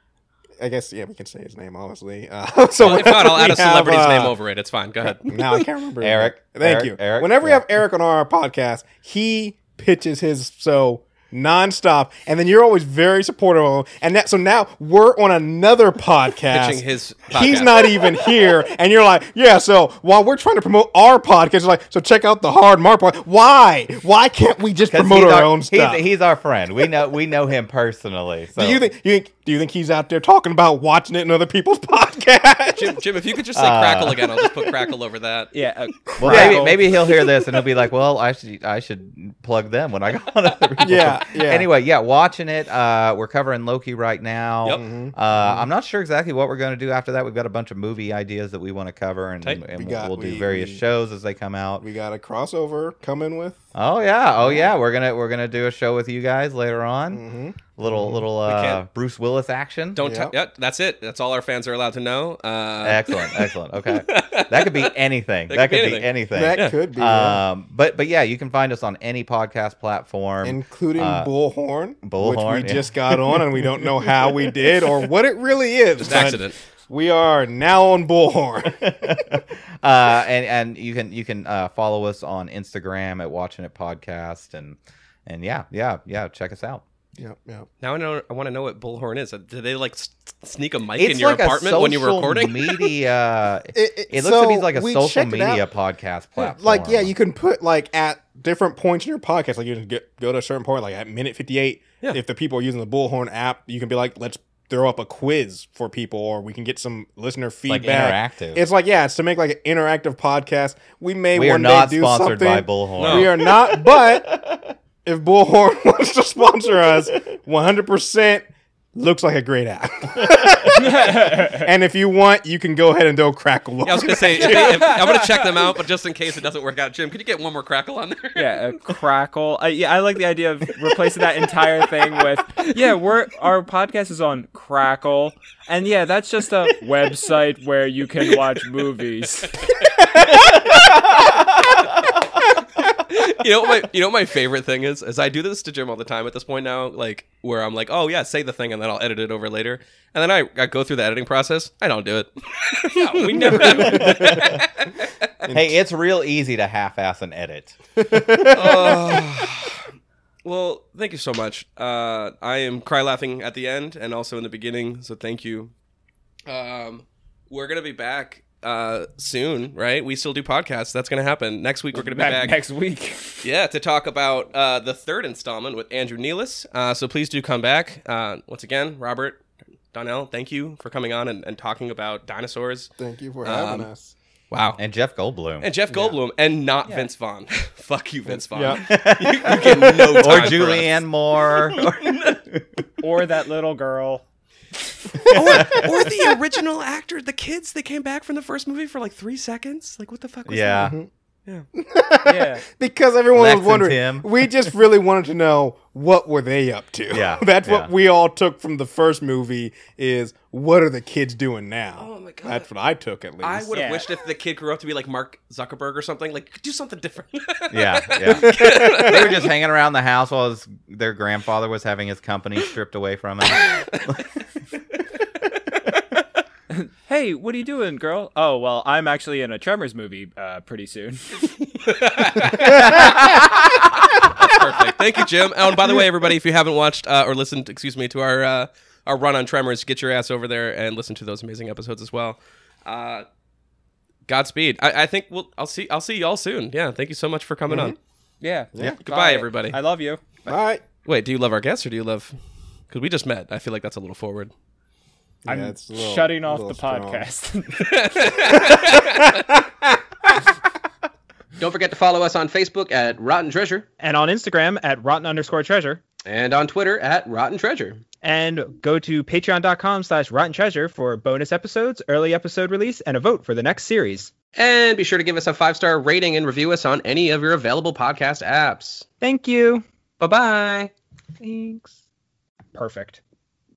I guess, yeah, we can say his name, obviously. Uh, so Well, if not, I'll add a celebrity's have, name uh, over it. It's fine. Go ahead. Now I can't remember. Eric. Thank Eric, you. Eric, Whenever we have Eric on our podcast, he pitches his so nonstop, and then you're always very supportive of him. And that, so now we're on another podcast. Pitching his He's not even here, and you're like, yeah. So while we're trying to promote our podcast, you're like, so check out the Hard Mark podcast. Why? Why can't we just promote our, our- own stuff? He's, he's our friend. We know we know him personally. So. do you think? You think? Do you think he's out there talking about watching it in other people's podcasts? Jim, Jim, if you could just say Uh, crackle again, I'll just put crackle over that. yeah. Uh, Well, maybe maybe he'll hear this and he'll be like, "Well, I should I should plug them when I go on Yeah, yeah. Anyway, yeah, watching it. Uh, we're covering Loki right now. Yep. Mm-hmm. Uh, I'm not sure exactly what we're going to do after that. We've got a bunch of movie ideas that we want to cover, and, Tight. and We we'll, we'll do we- various we- shows as they come out. we got a crossover coming with. Oh yeah, oh yeah, we're gonna we're gonna do a show with you guys later on. Mm-hmm. Little little uh, Bruce Willis action. Don't. Yeah. T- yeah, that's it. That's all our fans are allowed to know. Uh, Excellent, excellent. Okay, that could be anything. That That, could could be be anything. That could be. Um, but but yeah, you can find us on any podcast platform. including uh, Bullhorn, Bullhorn, which we yeah. just got on, and we don't know how we did or what it really is. just but accident. We are now on Bullhorn. uh, and and you can you can uh, follow us on Instagram at Watching It Podcast and and yeah yeah yeah check us out. Yep, yep. Now I know. I want to know what bullhorn is. Did they like s- sneak a mic It's in your like apartment when you were social recording? media. It- it, it- looks like so he's like a social media podcast platform. Like, yeah, you can put like at different points in your podcast, like you can get go to a certain point, like at minute fifty eight. Yeah. If the people are using the Bullhorn app, you can be like, let's throw up a quiz for people, or we can get some listener like feedback. interactive. It's like yeah, it's to make like an interactive podcast. We may we are one not day do sponsored something. by Bullhorn. No. We are not, but if Bullhorn wants to sponsor us, one hundred percent looks like a great app. and if you want, you can go ahead and do a Crackle. Yeah, I was gonna say if if, I'm gonna check them out, but just in case it doesn't work out, Jim, could you get one more crackle on there? yeah, a crackle. Uh, yeah, I like the idea of replacing that entire thing with yeah, we're our podcast is on Crackle, and yeah, that's just a website where you can watch movies. you know what my you know what my favorite thing is is I do this to Jim all the time at this point now, like where I'm like, oh yeah, say the thing and then I'll edit it over later, and then I, I go through the editing process. I don't do it. we never. hey, it's real easy to half-ass an edit. Well, thank you so much. Uh, I am cry laughing at the end and also in the beginning, so thank you. Um, we're gonna be back uh, soon, right? We still do podcasts. That's gonna happen next week. We're gonna be Back back next week. Yeah, to talk about uh, the third installment with Andrew Nealis. Uh, so please do come back. Uh, once again, Robert, Donnell, thank you for coming on and, and talking about dinosaurs. Thank you for having Um, us. Wow. And Jeff Goldblum. And Jeff Goldblum, and not Vince Vaughn. Fuck you, Vince Vaughn. Yeah. you, you get no time or for Julianne Moore. or that little girl. Us. or, or the original actor, the kids that came back from the first movie for like three seconds. Like, what the fuck was yeah. that? Mm-hmm. Yeah. because everyone Lex was wondering. We just really wanted to know what were they up to. Yeah, that's yeah. what we all took from the first movie. Is what are the kids doing now? Oh my God. That's what I took at least. I would have Yeah. wished if the kid grew up to be like Mark Zuckerberg or something, like do something different. Yeah, yeah. they were just hanging around the house while his, their grandfather was having his company stripped away from him. Hey, what are you doing, girl? Oh, well, I'm actually in a Tremors movie uh, pretty soon. Perfect. Thank you, Jim. Oh, and by the way, everybody, if you haven't watched uh, or listened, excuse me, to our uh, our run on Tremors, get your ass over there and listen to those amazing episodes as well. Uh, Godspeed. I, I think we'll. I'll see. I'll see y'all soon. Yeah. Thank you so much for coming on. Yeah. Yeah. Goodbye, Bye. everybody. I love you. all right. Wait. Do you love our guests or do you love? Because we just met. I feel like that's a little forward. I'm Yeah, little- shutting off the strong. podcast. Don't forget to follow us on Facebook at Rotten Treasure and on Instagram at rotten underscore treasure. and on Twitter at Rotten Treasure. And go to patreon.com slash rotten treasure for bonus episodes, early episode release, and a vote for the next series. And be sure to give us a five star rating and review us on any of your available podcast apps. Thank you. Bye bye. Thanks. Perfect.